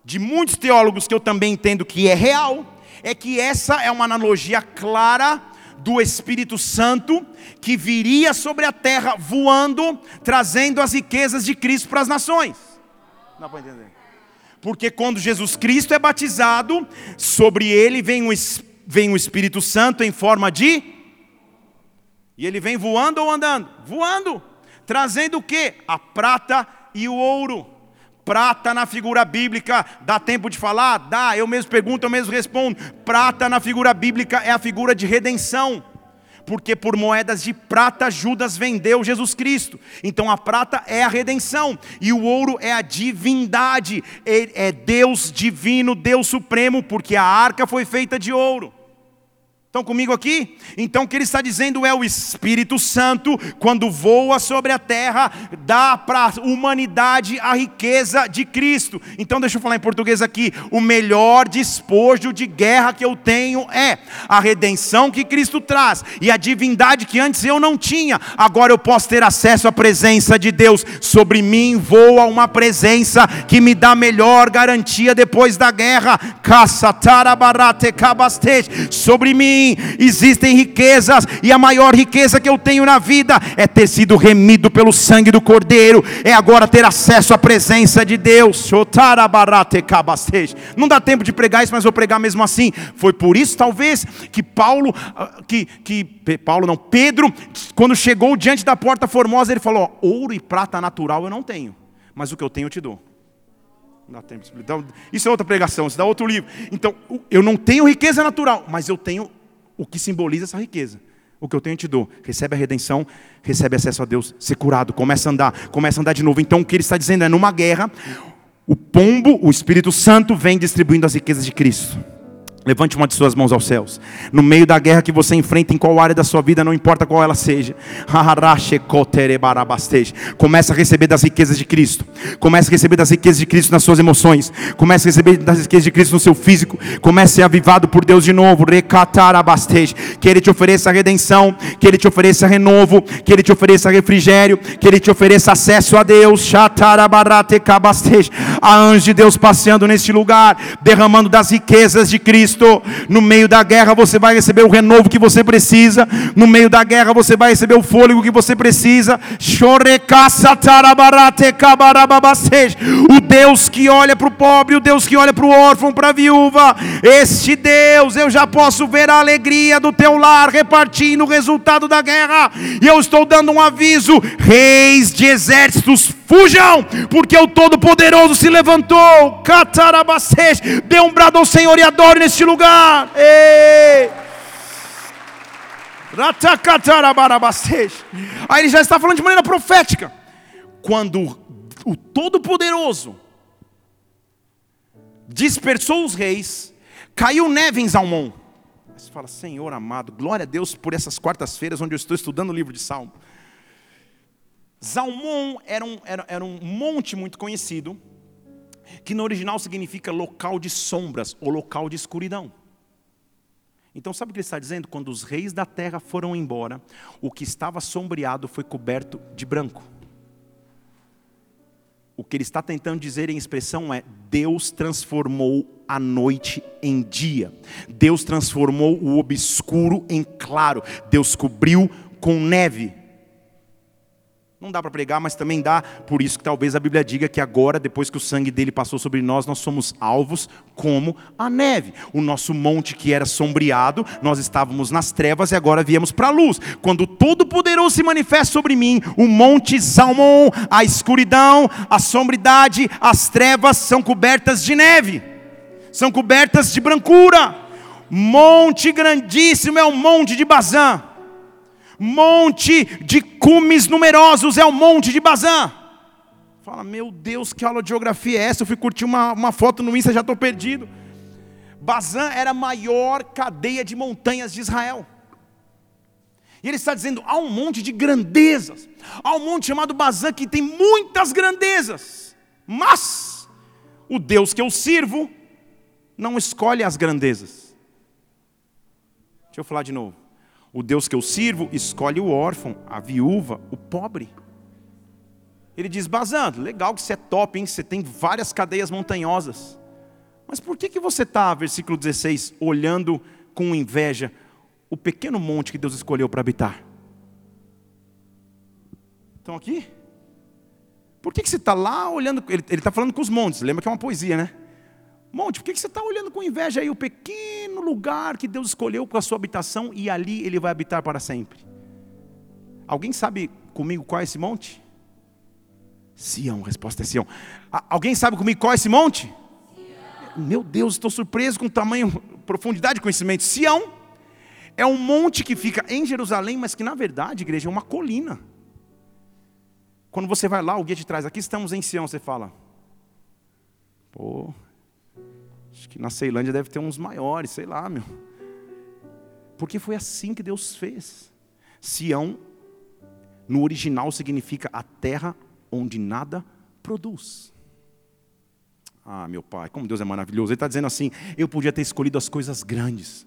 de muitos teólogos que eu também entendo que é real, é que essa é uma analogia clara do Espírito Santo que viria sobre a terra voando, trazendo as riquezas de Cristo para as nações. Não para entender. Porque quando Jesus Cristo é batizado, sobre ele vem o, vem o Espírito Santo em forma de. E ele vem voando ou andando? Voando. Trazendo o que? A prata e o ouro. Prata na figura bíblica, dá tempo de falar? Dá, eu mesmo pergunto, eu mesmo respondo. Prata na figura bíblica é a figura de redenção porque por moedas de prata Judas vendeu Jesus Cristo. Então a prata é a redenção e o ouro é a divindade, é Deus divino, Deus supremo, porque a arca foi feita de ouro. Estão comigo aqui? Então o que ele está dizendo é o Espírito Santo, quando voa sobre a terra, dá para a humanidade a riqueza de Cristo. Então deixa eu falar em português aqui: o melhor despojo de guerra que eu tenho é a redenção que Cristo traz e a divindade que antes eu não tinha. Agora eu posso ter acesso à presença de Deus. Sobre mim voa uma presença que me dá melhor garantia depois da guerra. Sobre mim existem riquezas, e a maior riqueza que eu tenho na vida é ter sido remido pelo sangue do Cordeiro, é agora ter acesso à presença de Deus. Não dá tempo de pregar isso, mas vou pregar mesmo assim. Foi por isso, talvez, que Paulo, ah, que, que Paulo não, Pedro, quando chegou diante da porta formosa, ele falou: ouro e prata natural eu não tenho, mas o que eu tenho eu te dou. Explicar. Isso é outra pregação, isso dá outro livro. Então, eu não tenho riqueza natural, mas eu tenho o que simboliza essa riqueza. O que eu tenho te dou. Recebe a redenção, recebe acesso a Deus, ser curado, começa a andar, começa a andar de novo. Então o que ele está dizendo é: numa guerra, o pombo, o Espírito Santo, vem distribuindo as riquezas de Cristo. Levante uma de suas mãos aos céus. No meio da guerra que você enfrenta, em qual área da sua vida, não importa qual ela seja. Começa a receber das riquezas de Cristo. Começa a receber das riquezas de Cristo nas suas emoções. Começa a receber das riquezas de Cristo no seu físico. Comece a ser avivado por Deus de novo. Que Ele te ofereça redenção. Que Ele te ofereça renovo. Que Ele te ofereça refrigério. Que Ele te ofereça acesso a Deus. A anjo de Deus passeando neste lugar. Derramando das riquezas de Cristo Cristo. No meio da guerra você vai receber o renovo que você precisa. No meio da guerra você vai receber o fôlego que você precisa. O Deus que olha para o pobre, o Deus que olha para o órfão, para a viúva. Este Deus, eu já posso ver a alegria do teu lar repartindo o resultado da guerra. E eu estou dando um aviso: reis de exércitos Fujam, porque o Todo-Poderoso se levantou. Catarabacês, dê um brado ao Senhor e adore neste lugar. Ei. Aí ele já está falando de maneira profética. Quando o Todo-Poderoso dispersou os reis, caiu neve em Zalmon. Você fala, Senhor amado, glória a Deus por essas quartas-feiras onde eu estou estudando o livro de Salmo. Zalmon era um, era, era um monte muito conhecido, que no original significa local de sombras ou local de escuridão. Então, sabe o que ele está dizendo? Quando os reis da terra foram embora, o que estava sombreado foi coberto de branco. O que ele está tentando dizer em expressão é: Deus transformou a noite em dia, Deus transformou o obscuro em claro, Deus cobriu com neve não dá para pregar, mas também dá, por isso que talvez a Bíblia diga que agora, depois que o sangue dele passou sobre nós, nós somos alvos como a neve. O nosso monte que era sombreado, nós estávamos nas trevas e agora viemos para a luz. Quando Todo-Poderoso se manifesta sobre mim, o monte Salmão, a escuridão, a sombridade, as trevas são cobertas de neve, são cobertas de brancura. Monte grandíssimo é o monte de Bazã monte de cumes numerosos, é o monte de Bazã. Fala, meu Deus, que aula de geografia é essa? Eu fui curtir uma, uma foto no Insta, já estou perdido. Bazã era a maior cadeia de montanhas de Israel. E ele está dizendo: há um monte de grandezas, há um monte chamado Bazã que tem muitas grandezas, mas o Deus que eu sirvo não escolhe as grandezas. Deixa eu falar de novo. O Deus que eu sirvo escolhe o órfão, a viúva, o pobre. Ele diz: Bazando, legal que você é top, hein? Você tem várias cadeias montanhosas. Mas por que, que você está, versículo 16, olhando com inveja o pequeno monte que Deus escolheu para habitar? Estão aqui? Por que, que você está lá olhando? Ele está falando com os montes, lembra que é uma poesia, né? Monte, por que você está olhando com inveja aí o pequeno lugar que Deus escolheu para a sua habitação e ali ele vai habitar para sempre? Alguém sabe comigo qual é esse monte? Sião, resposta é Sião. Alguém sabe comigo qual é esse monte? Sião. Meu Deus, estou surpreso com o tamanho, profundidade de conhecimento. Sião é um monte que fica em Jerusalém, mas que na verdade, igreja, é uma colina. Quando você vai lá, o guia te traz, aqui estamos em Sião, você fala, pô, que na Ceilândia deve ter uns maiores, sei lá, meu. Porque foi assim que Deus fez. Sião, no original, significa a terra onde nada produz. Ah, meu pai, como Deus é maravilhoso. Ele está dizendo assim: eu podia ter escolhido as coisas grandes.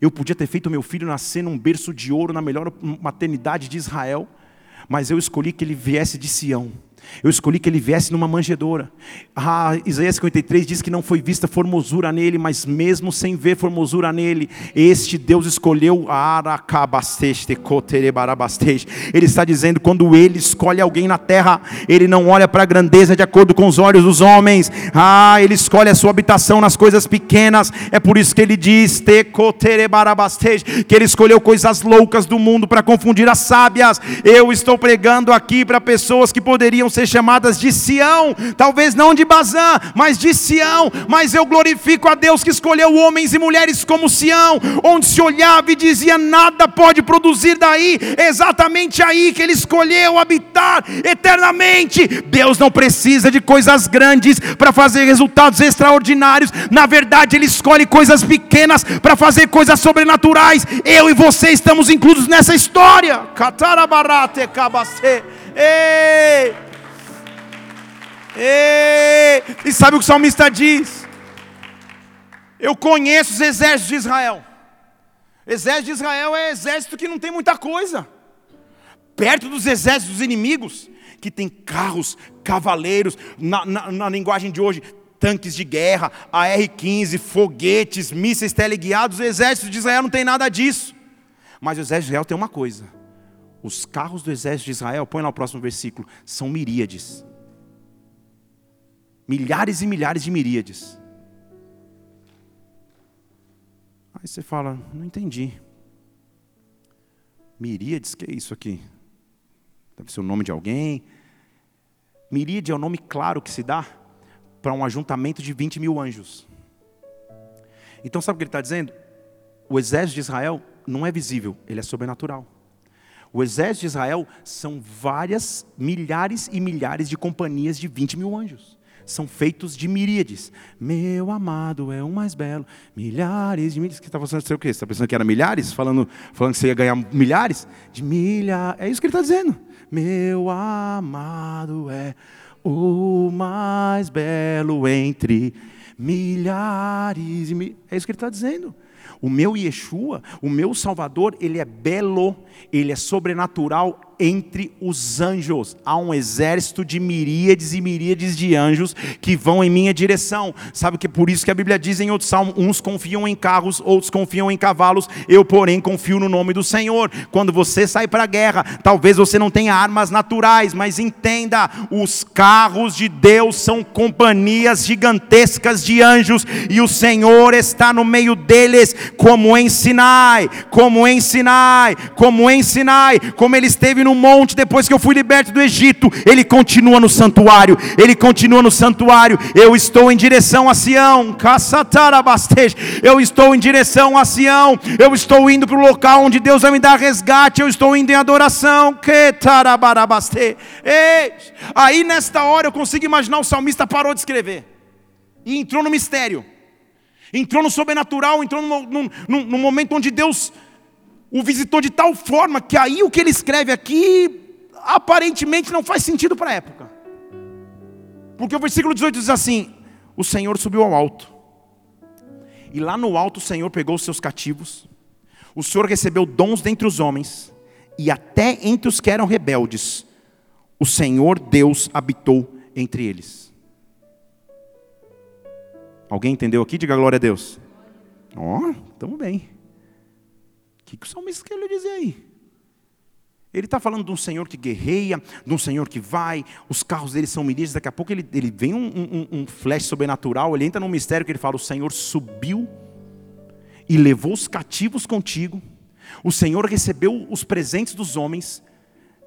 Eu podia ter feito meu filho nascer num berço de ouro na melhor maternidade de Israel, mas eu escolhi que ele viesse de Sião eu escolhi que ele viesse numa manjedoura. Ah, Isaías 53 diz que não foi vista formosura nele, mas mesmo sem ver formosura nele, este Deus escolheu Ele está dizendo quando ele escolhe alguém na terra, ele não olha para a grandeza de acordo com os olhos dos homens. Ah, ele escolhe a sua habitação nas coisas pequenas. É por isso que ele diz que ele escolheu coisas loucas do mundo para confundir as sábias. Eu estou pregando aqui para pessoas que poderiam ser chamadas de Sião, talvez não de Bazã, mas de Sião. Mas eu glorifico a Deus que escolheu homens e mulheres como Sião, onde se olhava e dizia: nada pode produzir daí, exatamente aí que Ele escolheu habitar eternamente. Deus não precisa de coisas grandes para fazer resultados extraordinários, na verdade, Ele escolhe coisas pequenas para fazer coisas sobrenaturais. Eu e você estamos incluídos nessa história. Catarabarate cabacê. Ei! E sabe o que o salmista diz? Eu conheço os exércitos de Israel. Exército de Israel é exército que não tem muita coisa. Perto dos exércitos dos inimigos, que tem carros, cavaleiros, na, na, na linguagem de hoje, tanques de guerra, AR-15, foguetes, mísseis teleguiados, o exército de Israel não tem nada disso. Mas o exército de Israel tem uma coisa: os carros do exército de Israel, põe lá o próximo versículo, são miríades milhares e milhares de miríades. Aí você fala, não entendi. Miríades, que é isso aqui? Deve ser o nome de alguém. Miríade é o nome claro que se dá para um ajuntamento de 20 mil anjos. Então sabe o que ele está dizendo? O exército de Israel não é visível, ele é sobrenatural. O exército de Israel são várias, milhares e milhares de companhias de 20 mil anjos são feitos de miríades. Meu amado é o mais belo. Milhares de milhares. Que está pensando o quê? Você está pensando que era milhares? Falando, falando que você ia ganhar milhares? De milhares. É isso que ele está dizendo. Meu amado é o mais belo entre milhares. E É isso que ele está dizendo. O meu Yeshua, o meu Salvador, ele é belo, ele é sobrenatural entre os anjos. Há um exército de miríades e miríades de anjos que vão em minha direção. Sabe que é por isso que a Bíblia diz em outro salmo: uns confiam em carros, outros confiam em cavalos, eu, porém, confio no nome do Senhor. Quando você sai para a guerra, talvez você não tenha armas naturais, mas entenda: os carros de Deus são companhias gigantescas de anjos, e o Senhor está no meio deles, como em Sinai, como em Sinai, como em Sinai, como ele esteve no no monte depois que eu fui liberto do Egito. Ele continua no santuário. Ele continua no santuário. Eu estou em direção a Sião. Eu estou em direção a Sião. Eu estou indo para o local onde Deus vai me dar resgate. Eu estou indo em adoração. Aí nesta hora eu consigo imaginar o salmista parou de escrever e entrou no mistério. Entrou no sobrenatural, entrou no, no, no momento onde Deus o visitou de tal forma que aí o que ele escreve aqui aparentemente não faz sentido para a época. Porque o versículo 18 diz assim: O Senhor subiu ao alto, e lá no alto o Senhor pegou os seus cativos, o Senhor recebeu dons dentre os homens, e até entre os que eram rebeldes, o Senhor Deus habitou entre eles. Alguém entendeu aqui? Diga glória a Deus. Ó, oh, estamos bem que, que o salmista quer dizer aí? Ele está falando de um Senhor que guerreia, de um Senhor que vai, os carros dele são milícias, daqui a pouco ele, ele vem um, um, um flash sobrenatural, ele entra num mistério que ele fala: o Senhor subiu e levou os cativos contigo, o Senhor recebeu os presentes dos homens,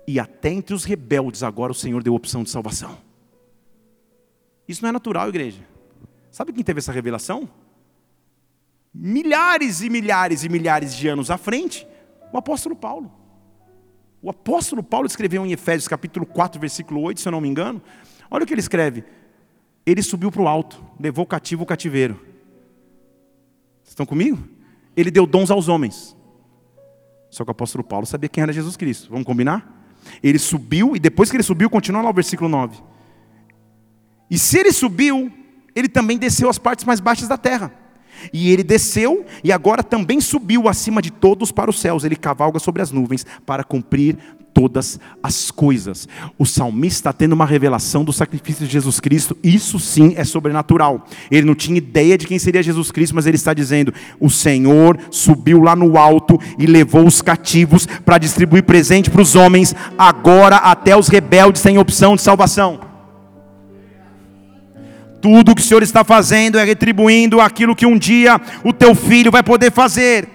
e até entre os rebeldes agora o Senhor deu opção de salvação. Isso não é natural, igreja. Sabe quem teve essa revelação? Milhares e milhares e milhares de anos à frente, o apóstolo Paulo. O apóstolo Paulo escreveu em Efésios capítulo 4, versículo 8, se eu não me engano. Olha o que ele escreve. Ele subiu para o alto, levou cativo o cativeiro. Estão comigo? Ele deu dons aos homens. Só que o apóstolo Paulo sabia quem era Jesus Cristo. Vamos combinar? Ele subiu, e depois que ele subiu, continua lá o versículo 9. E se ele subiu, ele também desceu às partes mais baixas da terra. E ele desceu e agora também subiu acima de todos para os céus. Ele cavalga sobre as nuvens para cumprir todas as coisas. O salmista está tendo uma revelação do sacrifício de Jesus Cristo. Isso sim é sobrenatural. Ele não tinha ideia de quem seria Jesus Cristo, mas ele está dizendo: o Senhor subiu lá no alto e levou os cativos para distribuir presente para os homens. Agora até os rebeldes têm opção de salvação. Tudo que o Senhor está fazendo é retribuindo aquilo que um dia o teu filho vai poder fazer.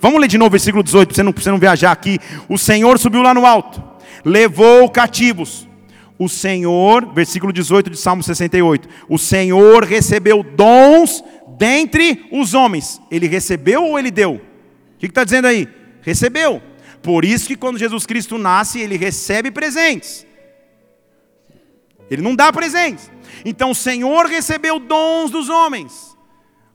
Vamos ler de novo o versículo 18, para você não, você não viajar aqui. O Senhor subiu lá no alto, levou cativos. O Senhor, versículo 18 de Salmo 68. O Senhor recebeu dons dentre os homens. Ele recebeu ou ele deu? O que está dizendo aí? Recebeu. Por isso que quando Jesus Cristo nasce, ele recebe presentes. Ele não dá presentes. Então o Senhor recebeu dons dos homens,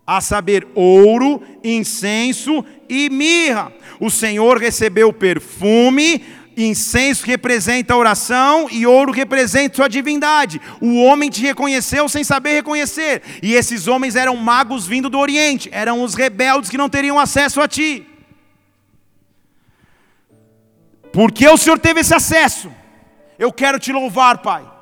a saber, ouro, incenso e mirra. O Senhor recebeu perfume, incenso representa a oração e ouro representa sua divindade. O homem te reconheceu sem saber reconhecer. E esses homens eram magos vindo do Oriente, eram os rebeldes que não teriam acesso a ti. Porque o Senhor teve esse acesso? Eu quero te louvar, Pai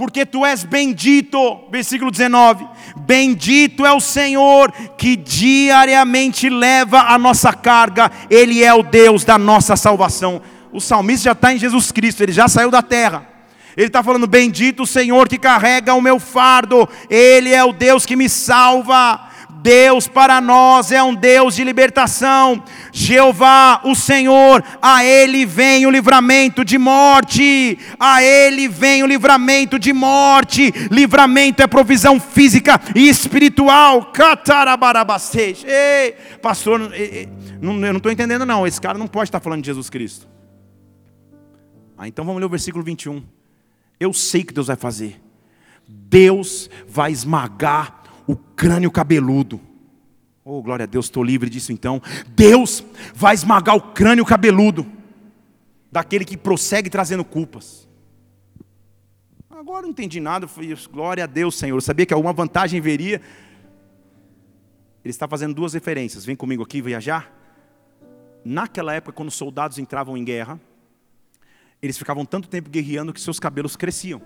porque tu és bendito, versículo 19: Bendito é o Senhor que diariamente leva a nossa carga, Ele é o Deus da nossa salvação. O salmista já está em Jesus Cristo, ele já saiu da terra. Ele está falando: Bendito o Senhor que carrega o meu fardo, Ele é o Deus que me salva. Deus para nós é um Deus de libertação. Jeová, o Senhor, a Ele vem o livramento de morte, a Ele vem o livramento de morte. Livramento é provisão física e espiritual. Ei, pastor, eu não estou entendendo, não. Esse cara não pode estar falando de Jesus Cristo. Ah, então vamos ler o versículo 21. Eu sei que Deus vai fazer. Deus vai esmagar o crânio cabeludo. Oh, glória a Deus, estou livre disso então. Deus vai esmagar o crânio cabeludo daquele que prossegue trazendo culpas. Agora não entendi nada, fui, glória a Deus, Senhor. Eu sabia que alguma vantagem veria. Ele está fazendo duas referências. Vem comigo aqui viajar. Naquela época, quando os soldados entravam em guerra, eles ficavam tanto tempo guerreando que seus cabelos cresciam.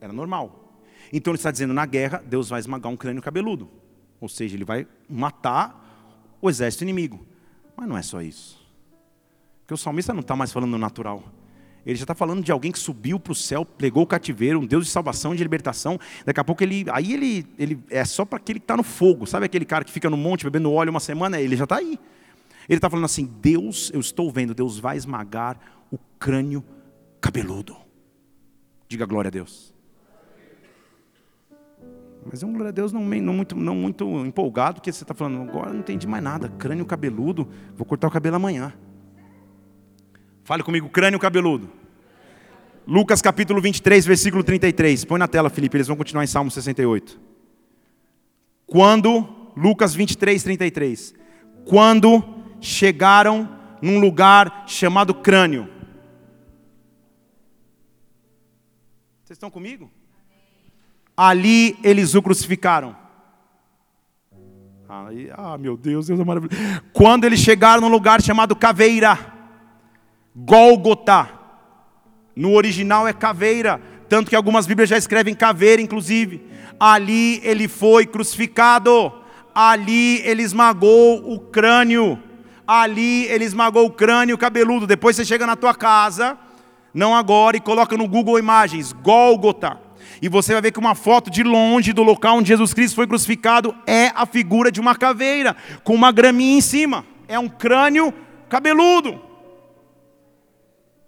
Era normal. Então ele está dizendo: na guerra, Deus vai esmagar um crânio cabeludo. Ou seja, ele vai matar o exército inimigo. Mas não é só isso. Porque o salmista não está mais falando natural. Ele já está falando de alguém que subiu para o céu, pregou o cativeiro, um Deus de salvação, de libertação. Daqui a pouco ele. Aí ele, ele é só para aquele que está no fogo. Sabe aquele cara que fica no monte bebendo óleo uma semana? Ele já está aí. Ele está falando assim: Deus, eu estou vendo, Deus vai esmagar o crânio cabeludo. Diga glória a Deus. Mas um glória a Deus não, não, muito, não muito empolgado, porque você está falando, agora não entendi mais nada. Crânio cabeludo, vou cortar o cabelo amanhã. Fale comigo, crânio cabeludo. Lucas capítulo 23, versículo 33. Põe na tela, Felipe, eles vão continuar em Salmo 68. Quando, Lucas 23, 33. Quando chegaram num lugar chamado crânio. Vocês estão comigo? Ali eles o crucificaram. Aí, ah, meu Deus, Deus é maravilhoso. Quando eles chegaram num lugar chamado Caveira, Gólgota, no original é caveira, tanto que algumas Bíblias já escrevem caveira, inclusive. Ali ele foi crucificado, ali ele esmagou o crânio, ali ele esmagou o crânio cabeludo. Depois você chega na tua casa, não agora, e coloca no Google Imagens, Gólgota e você vai ver que uma foto de longe do local onde Jesus Cristo foi crucificado é a figura de uma caveira, com uma graminha em cima. É um crânio cabeludo.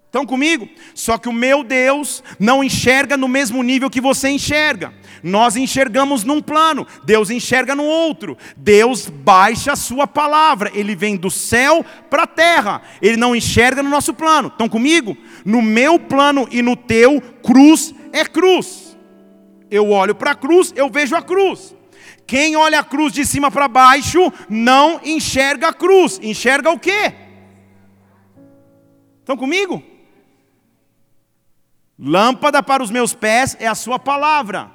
Estão comigo? Só que o meu Deus não enxerga no mesmo nível que você enxerga. Nós enxergamos num plano, Deus enxerga no outro. Deus baixa a sua palavra, ele vem do céu para a terra. Ele não enxerga no nosso plano. Estão comigo? No meu plano e no teu, cruz é cruz eu olho para a cruz, eu vejo a cruz. Quem olha a cruz de cima para baixo não enxerga a cruz, enxerga o quê? Estão comigo? Lâmpada para os meus pés é a sua palavra.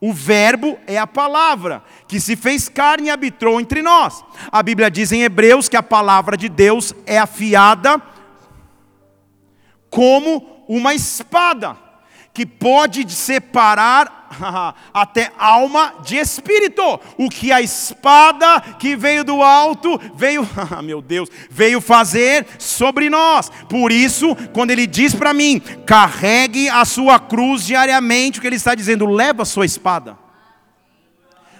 O Verbo é a palavra, que se fez carne e habitou entre nós. A Bíblia diz em Hebreus que a palavra de Deus é afiada como uma espada que pode separar até alma de espírito. O que a espada que veio do alto veio, meu Deus, veio fazer sobre nós. Por isso, quando ele diz para mim, carregue a sua cruz diariamente, o que ele está dizendo, leva a sua espada.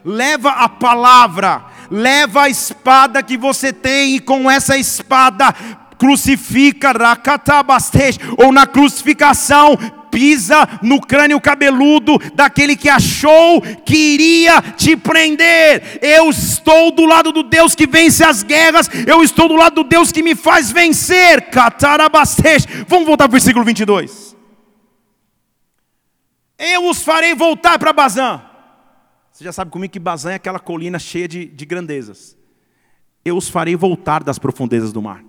Leva a palavra, leva a espada que você tem e com essa espada crucifica, ou na crucificação pisa no crânio cabeludo daquele que achou que iria te prender. Eu estou do lado do Deus que vence as guerras, eu estou do lado do Deus que me faz vencer. Catarabastej. Vamos voltar para o versículo 22. Eu os farei voltar para Bazã. Você já sabe comigo que Bazã é aquela colina cheia de, de grandezas. Eu os farei voltar das profundezas do mar.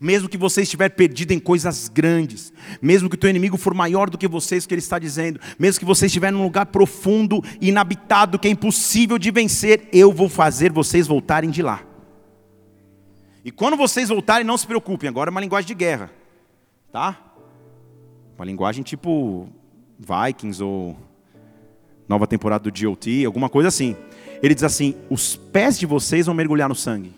Mesmo que você estiver perdido em coisas grandes, mesmo que o teu inimigo for maior do que vocês, que ele está dizendo, mesmo que você estiver num lugar profundo, inabitado, que é impossível de vencer, eu vou fazer vocês voltarem de lá. E quando vocês voltarem, não se preocupem, agora é uma linguagem de guerra, tá? Uma linguagem tipo Vikings ou nova temporada do GOT, alguma coisa assim. Ele diz assim: os pés de vocês vão mergulhar no sangue.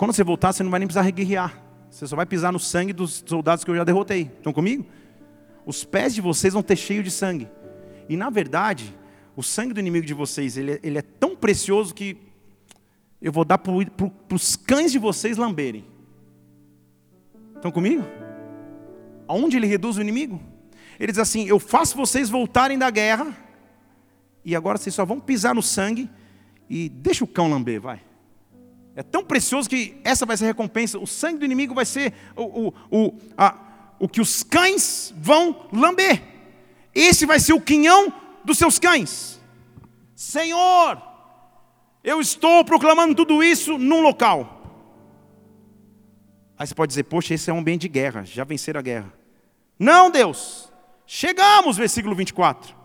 Quando você voltar, você não vai nem precisar reguerrear. Você só vai pisar no sangue dos soldados que eu já derrotei. Estão comigo? Os pés de vocês vão ter cheio de sangue. E na verdade, o sangue do inimigo de vocês, ele é, ele é tão precioso que eu vou dar para os cães de vocês lamberem. Estão comigo? Aonde ele reduz o inimigo? Ele diz assim: Eu faço vocês voltarem da guerra, e agora vocês só vão pisar no sangue, e deixa o cão lamber, vai. É tão precioso que essa vai ser a recompensa. O sangue do inimigo vai ser o, o, o, a, o que os cães vão lamber. Esse vai ser o quinhão dos seus cães. Senhor, eu estou proclamando tudo isso num local. Aí você pode dizer, poxa, esse é um ambiente de guerra, já venceram a guerra. Não, Deus. Chegamos, versículo 24.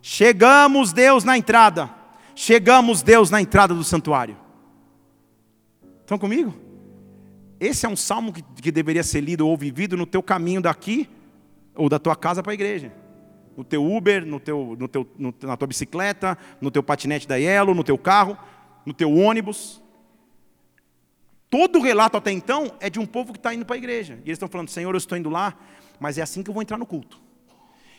Chegamos, Deus, na entrada. Chegamos, Deus, na entrada do santuário. Estão comigo? Esse é um salmo que, que deveria ser lido ou vivido no teu caminho daqui ou da tua casa para a igreja. No teu Uber, no teu, no teu, no, na tua bicicleta, no teu patinete da Yellow, no teu carro, no teu ônibus. Todo o relato até então é de um povo que está indo para a igreja. E eles estão falando, Senhor, eu estou indo lá, mas é assim que eu vou entrar no culto.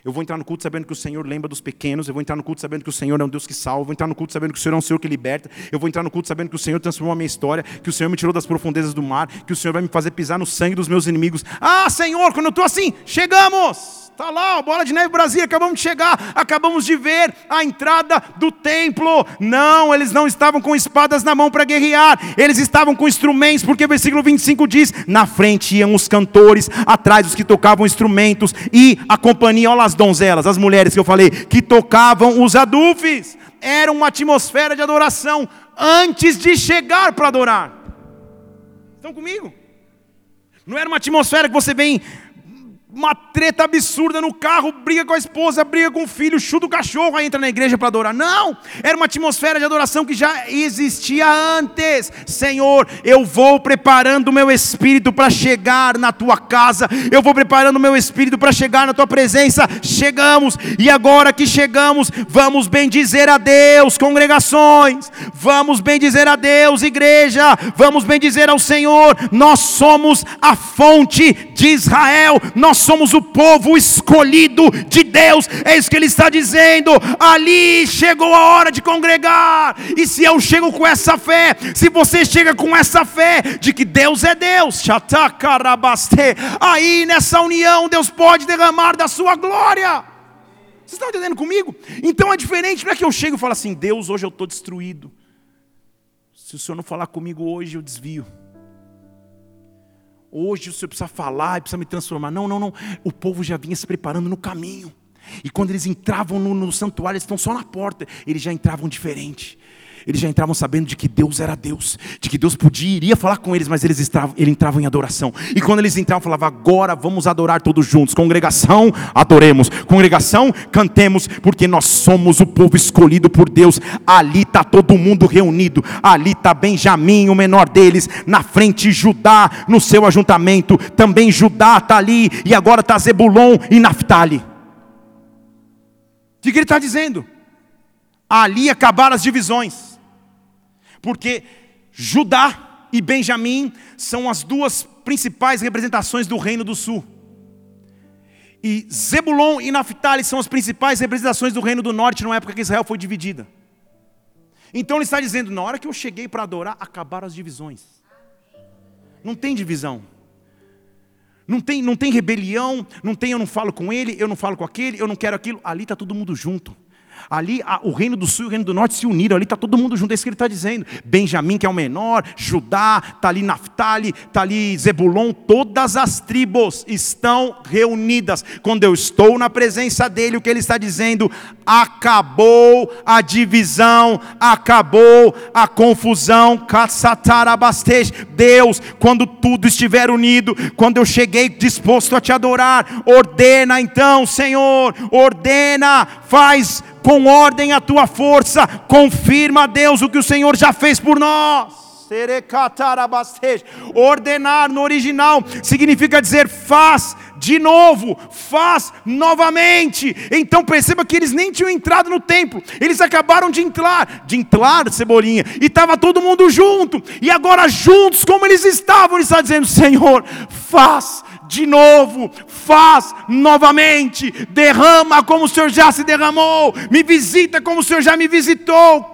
Eu vou entrar no culto sabendo que o Senhor lembra dos pequenos. Eu vou entrar no culto sabendo que o Senhor é um Deus que salva. Eu vou entrar no culto sabendo que o Senhor é um Senhor que liberta. Eu vou entrar no culto sabendo que o Senhor transformou a minha história. Que o Senhor me tirou das profundezas do mar. Que o Senhor vai me fazer pisar no sangue dos meus inimigos. Ah, Senhor, quando eu estou assim, chegamos! Está lá, bola de neve Brasil, acabamos de chegar, acabamos de ver a entrada do templo. Não, eles não estavam com espadas na mão para guerrear, eles estavam com instrumentos, porque o versículo 25 diz: na frente iam os cantores, atrás os que tocavam instrumentos, e a companhia, olha as donzelas, as mulheres que eu falei, que tocavam os adufes. Era uma atmosfera de adoração antes de chegar para adorar. Estão comigo? Não era uma atmosfera que você vem uma treta absurda no carro, briga com a esposa, briga com o filho, chuta o cachorro, aí entra na igreja para adorar. Não, era uma atmosfera de adoração que já existia antes. Senhor, eu vou preparando o meu espírito para chegar na tua casa, eu vou preparando o meu espírito para chegar na tua presença. Chegamos, e agora que chegamos, vamos bendizer a Deus, congregações, vamos bendizer a Deus, igreja, vamos bendizer ao Senhor. Nós somos a fonte de Israel, nós somos o povo escolhido de Deus, é isso que ele está dizendo. Ali chegou a hora de congregar, e se eu chego com essa fé, se você chega com essa fé de que Deus é Deus, aí nessa união Deus pode derramar da sua glória. Vocês estão entendendo comigo? Então é diferente, não é que eu chego e falo assim: Deus, hoje eu estou destruído. Se o Senhor não falar comigo hoje, eu desvio hoje o Senhor precisa falar precisa me transformar. Não, não, não. O povo já vinha se preparando no caminho. E quando eles entravam no, no santuário, eles estão só na porta, eles já entravam diferente. Eles já entravam sabendo de que Deus era Deus, de que Deus podia iria falar com eles, mas eles entravam, ele entravam em adoração. E quando eles entravam, falava: agora vamos adorar todos juntos. Congregação, adoremos. Congregação, cantemos, porque nós somos o povo escolhido por Deus. Ali está todo mundo reunido. Ali está Benjamim, o menor deles, na frente Judá, no seu ajuntamento. Também Judá está ali, e agora está Zebulon e Naphtali. O que ele está dizendo? Ali acabaram as divisões, porque Judá e Benjamim são as duas principais representações do reino do sul. E Zebulon e Naphtali são as principais representações do reino do norte na época que Israel foi dividida. Então ele está dizendo: na hora que eu cheguei para adorar, acabaram as divisões. Não tem divisão. Não tem, não tem rebelião, não tem eu não falo com ele, eu não falo com aquele, eu não quero aquilo. Ali está todo mundo junto. Ali a, o reino do sul e o reino do norte se uniram, ali está todo mundo junto, é isso que ele está dizendo. Benjamim, que é o menor, Judá, está ali Naphtali, está ali Zebulon, todas as tribos estão reunidas. Quando eu estou na presença dele, o que ele está dizendo? Acabou a divisão, acabou a confusão. Deus, quando tudo estiver unido, quando eu cheguei disposto a te adorar, ordena então, Senhor, ordena, faz com ordem a tua força, confirma, Deus, o que o Senhor já fez por nós. Ordenar no original significa dizer faz de novo, faz novamente. Então perceba que eles nem tinham entrado no templo, eles acabaram de entrar, de entrar, cebolinha, e estava todo mundo junto, e agora juntos, como eles estavam, ele está dizendo: Senhor, faz de novo, faz novamente, derrama como o Senhor já se derramou, me visita como o Senhor já me visitou,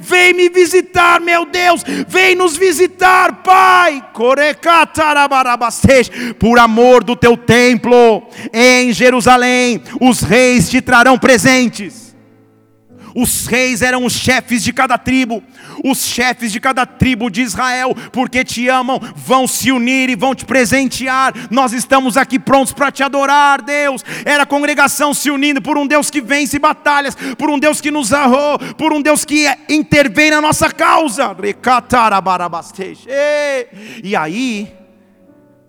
vem me visitar, meu Deus, vem nos visitar, Pai, por amor do teu templo, em Jerusalém, os reis te trarão presentes. Os reis eram os chefes de cada tribo, os chefes de cada tribo de Israel, porque te amam, vão se unir e vão te presentear. Nós estamos aqui prontos para te adorar, Deus. Era a congregação se unindo por um Deus que vence batalhas, por um Deus que nos arrou, por um Deus que intervém na nossa causa. E aí,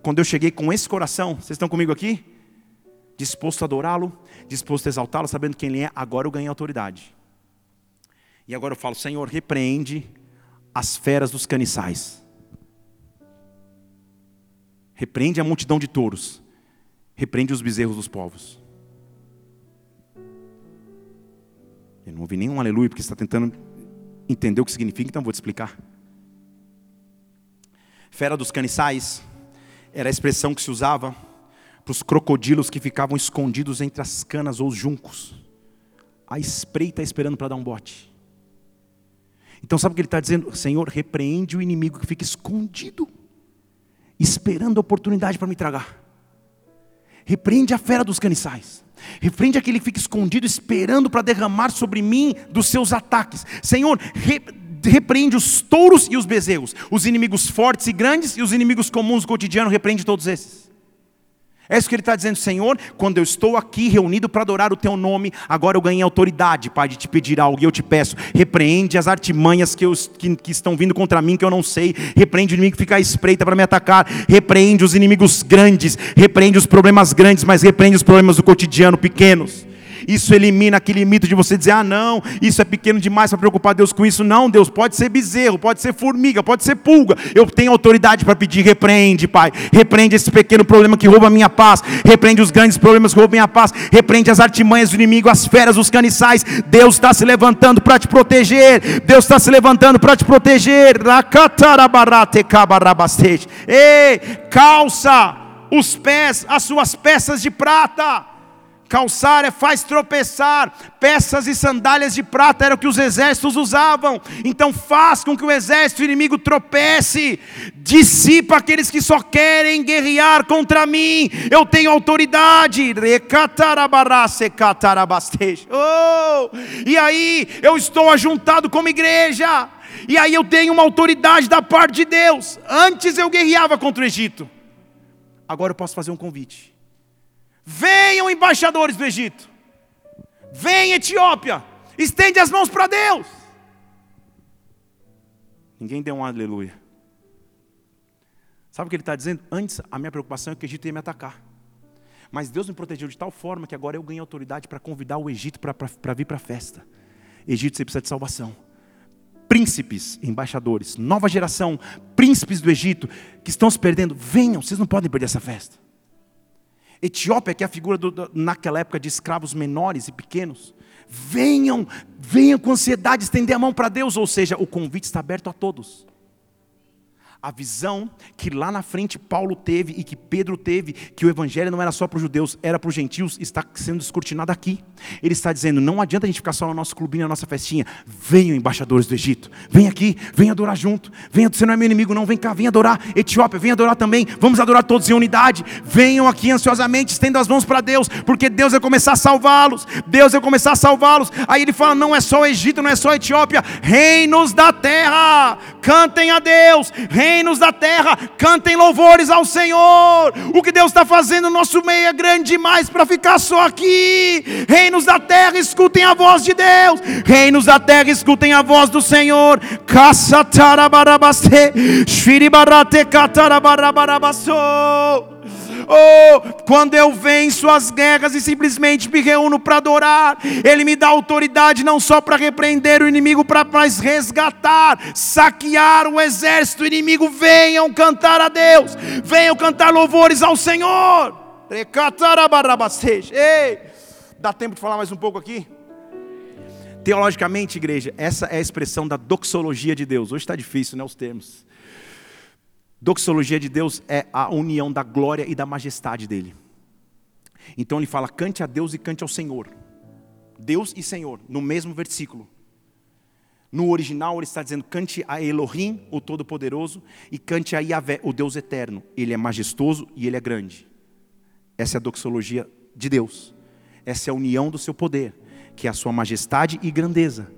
quando eu cheguei com esse coração, vocês estão comigo aqui? Disposto a adorá-lo, disposto a exaltá-lo, sabendo quem ele é, agora eu ganhei autoridade. E agora eu falo, Senhor, repreende as feras dos caniçais. Repreende a multidão de touros. Repreende os bezerros dos povos. Eu não ouvi nenhum aleluia, porque você está tentando entender o que significa, então vou te explicar. Fera dos caniçais era a expressão que se usava para os crocodilos que ficavam escondidos entre as canas ou os juncos, a espreita esperando para dar um bote. Então sabe o que ele está dizendo? Senhor, repreende o inimigo que fica escondido, esperando a oportunidade para me tragar. Repreende a fera dos caniçais. Repreende aquele que fica escondido, esperando para derramar sobre mim dos seus ataques. Senhor, re, repreende os touros e os bezerros, os inimigos fortes e grandes e os inimigos comuns do cotidiano, repreende todos esses. É isso que ele está dizendo, Senhor, quando eu estou aqui reunido para adorar o teu nome, agora eu ganhei autoridade, Pai, de te pedir algo, e eu te peço, repreende as artimanhas que, eu, que, que estão vindo contra mim, que eu não sei, repreende o inimigo que fica à espreita para me atacar, repreende os inimigos grandes, repreende os problemas grandes, mas repreende os problemas do cotidiano pequenos. Isso elimina aquele mito de você dizer: ah, não, isso é pequeno demais para preocupar Deus com isso. Não, Deus, pode ser bezerro, pode ser formiga, pode ser pulga. Eu tenho autoridade para pedir: repreende, Pai. Repreende esse pequeno problema que rouba a minha paz. Repreende os grandes problemas que roubam a minha paz. Repreende as artimanhas do inimigo, as feras, os caniçais. Deus está se levantando para te proteger. Deus está se levantando para te proteger. Ei, calça os pés, as suas peças de prata Calçar é faz tropeçar, peças e sandálias de prata era o que os exércitos usavam. Então faz com que o exército inimigo tropece, dissipa aqueles que só querem guerrear contra mim. Eu tenho autoridade. Oh, e aí eu estou ajuntado como igreja. E aí eu tenho uma autoridade da parte de Deus. Antes eu guerreava contra o Egito. Agora eu posso fazer um convite Venham embaixadores do Egito. Vem Etiópia. Estende as mãos para Deus. Ninguém deu um aleluia. Sabe o que ele está dizendo? Antes, a minha preocupação é que o Egito ia me atacar. Mas Deus me protegeu de tal forma que agora eu ganhei autoridade para convidar o Egito para vir para a festa. Egito, você precisa de salvação. Príncipes, embaixadores, nova geração, príncipes do Egito, que estão se perdendo, venham, vocês não podem perder essa festa. Etiópia, que é a figura do, naquela época de escravos menores e pequenos, venham, venham com ansiedade estender a mão para Deus, ou seja, o convite está aberto a todos. A visão que lá na frente Paulo teve e que Pedro teve, que o evangelho não era só para os judeus, era para os gentios, está sendo descortinada aqui. Ele está dizendo: não adianta a gente ficar só no nosso clubinho, na nossa festinha. Venham, embaixadores do Egito, vem aqui, vem adorar junto. Venha, você não é meu inimigo, não, vem cá, vem adorar. Etiópia, vem adorar também. Vamos adorar todos em unidade. Venham aqui ansiosamente, estendam as mãos para Deus, porque Deus vai começar a salvá-los. Deus vai começar a salvá-los. Aí ele fala: não é só o Egito, não é só a Etiópia, reinos da terra, cantem a Deus, reinos reinos da terra, cantem louvores ao Senhor. O que Deus está fazendo no nosso meio é grande demais para ficar só aqui. Reinos da terra, escutem a voz de Deus. Reinos da terra, escutem a voz do Senhor. Caçatarabarabaste, shiribarate catarabarabasso. Oh, quando eu venço as guerras e simplesmente me reúno para adorar, Ele me dá autoridade não só para repreender o inimigo, para mais resgatar, saquear o exército inimigo. Venham cantar a Deus, venham cantar louvores ao Senhor. Ei, dá tempo de falar mais um pouco aqui? Teologicamente, igreja, essa é a expressão da doxologia de Deus. Hoje está difícil, né, os termos. Doxologia de Deus é a união da glória e da majestade dele. Então ele fala: cante a Deus e cante ao Senhor. Deus e Senhor, no mesmo versículo. No original ele está dizendo: cante a Elohim, o Todo-Poderoso, e cante a Yahvé, o Deus Eterno. Ele é majestoso e ele é grande. Essa é a doxologia de Deus. Essa é a união do seu poder, que é a sua majestade e grandeza.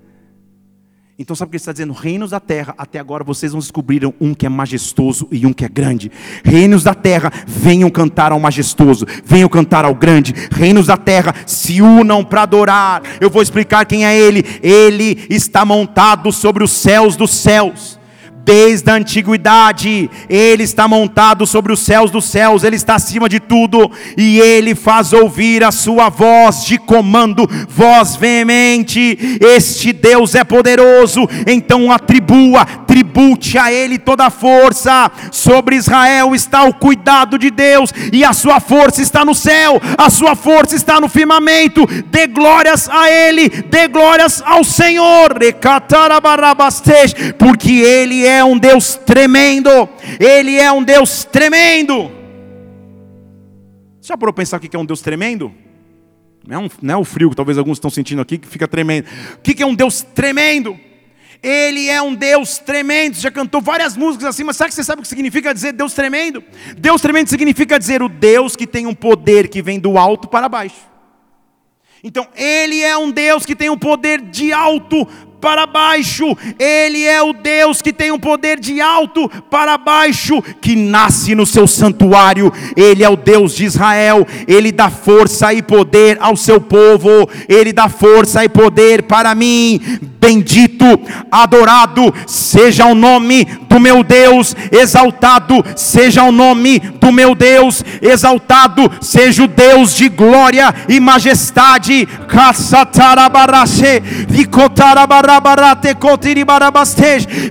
Então sabe o que ele está dizendo? Reinos da terra, até agora vocês não descobriram um que é majestoso e um que é grande. Reinos da terra, venham cantar ao majestoso, venham cantar ao grande. Reinos da terra, se unam para adorar. Eu vou explicar quem é ele. Ele está montado sobre os céus dos céus. Desde a antiguidade, Ele está montado sobre os céus dos céus, Ele está acima de tudo, e Ele faz ouvir a sua voz de comando, voz veemente. Este Deus é poderoso, então atribua, tribute a Ele toda a força. Sobre Israel está o cuidado de Deus, e a sua força está no céu, a sua força está no firmamento. Dê glórias a Ele, dê glórias ao Senhor, porque Ele é é um Deus tremendo. Ele é um Deus tremendo. Já parou pensar o que é um Deus tremendo? Não é, um, não é o frio que talvez alguns estão sentindo aqui que fica tremendo. O que é um Deus tremendo? Ele é um Deus tremendo. Você já cantou várias músicas assim, mas sabe que você sabe o que significa dizer Deus tremendo? Deus tremendo significa dizer o Deus que tem um poder que vem do alto para baixo. Então, Ele é um Deus que tem um poder de alto para baixo. Ele é o Deus que tem um poder de alto para baixo, que nasce no seu santuário. Ele é o Deus de Israel. Ele dá força e poder ao seu povo. Ele dá força e poder para mim. Bendito, adorado seja o nome do meu Deus, exaltado seja o nome do meu Deus, exaltado seja o Deus de glória e majestade.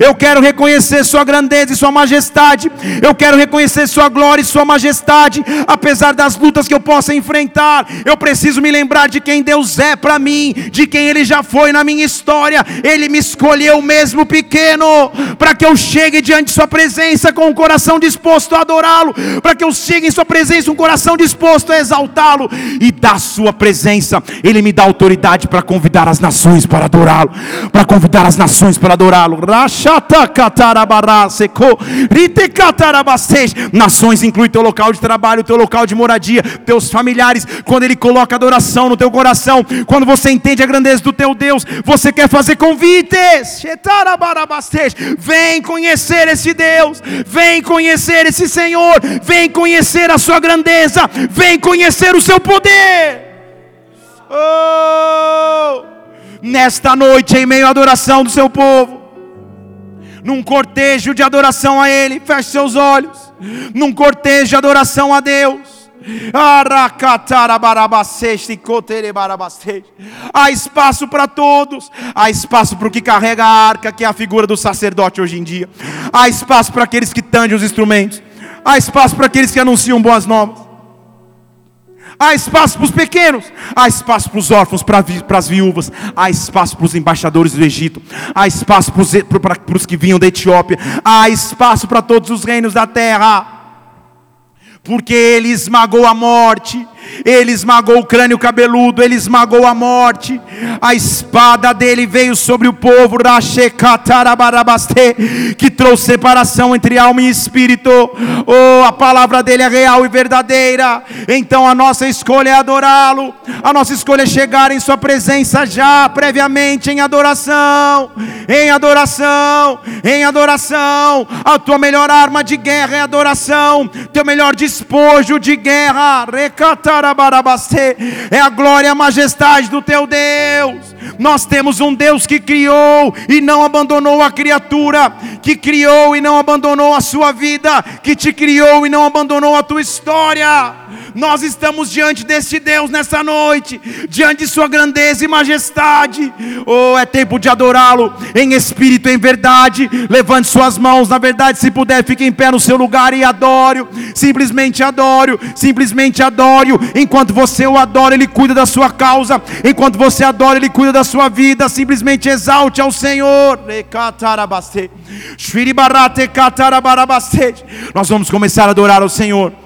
Eu quero reconhecer Sua grandeza e Sua majestade. Eu quero reconhecer Sua glória e Sua majestade. Apesar das lutas que eu possa enfrentar, eu preciso me lembrar de quem Deus é para mim, de quem Ele já foi na minha história. Ele me escolheu mesmo pequeno, para que eu chegue diante de Sua presença com o um coração disposto a adorá-lo, para que eu chegue em Sua presença um coração disposto a exaltá-lo. E da Sua presença, Ele me dá autoridade para convidar as nações para adorá-lo para convidar as nações para adorá-lo. Nações inclui teu local de trabalho, teu local de moradia, teus familiares. Quando Ele coloca adoração no teu coração, quando você entende a grandeza do teu Deus, você quer fazer fazer convites. Vem conhecer esse Deus, vem conhecer esse Senhor, vem conhecer a sua grandeza, vem conhecer o seu poder. Oh! Nesta noite, em meio à adoração do seu povo, num cortejo de adoração a Ele, feche seus olhos, num cortejo de adoração a Deus. Há espaço para todos. Há espaço para o que carrega a arca, que é a figura do sacerdote hoje em dia. Há espaço para aqueles que tangem os instrumentos. Há espaço para aqueles que anunciam boas novas. Há espaço para os pequenos, há espaço para os órfãos, para, para as viúvas, há espaço para os embaixadores do Egito, há espaço para os, para, para os que vinham da Etiópia, há espaço para todos os reinos da terra porque ele esmagou a morte, ele esmagou o crânio cabeludo, ele esmagou a morte, a espada dele veio sobre o povo, que trouxe separação entre alma e espírito, oh, a palavra dele é real e verdadeira, então a nossa escolha é adorá-lo, a nossa escolha é chegar em Sua presença já, previamente em adoração, em adoração, em adoração, a tua melhor arma de guerra é adoração, teu melhor despojo de guerra, é a glória e a majestade do teu Deus. Nós temos um Deus que criou e não abandonou a criatura, que criou e não abandonou a sua vida, que te criou e não abandonou a tua história. Nós estamos diante desse Deus nessa noite, diante de Sua grandeza e majestade. Oh, é tempo de adorá-lo em espírito em verdade. Levante suas mãos, na verdade, se puder, fique em pé no seu lugar e adore. Simplesmente adore, simplesmente adore. Enquanto você o adora, Ele cuida da sua causa. Enquanto você adora, Ele cuida da sua vida. Simplesmente exalte ao Senhor. Nós vamos começar a adorar ao Senhor.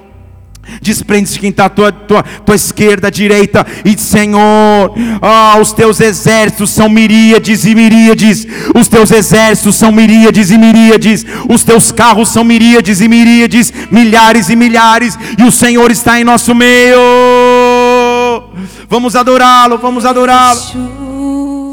Desprende-se quem está à tua, tua, tua esquerda, direita, e Senhor, ah, os teus exércitos são miríades e miríades, os teus exércitos são miríades e miríades, os teus carros são miríades e miríades, milhares e milhares, e o Senhor está em nosso meio. Vamos adorá-lo, vamos adorá-lo.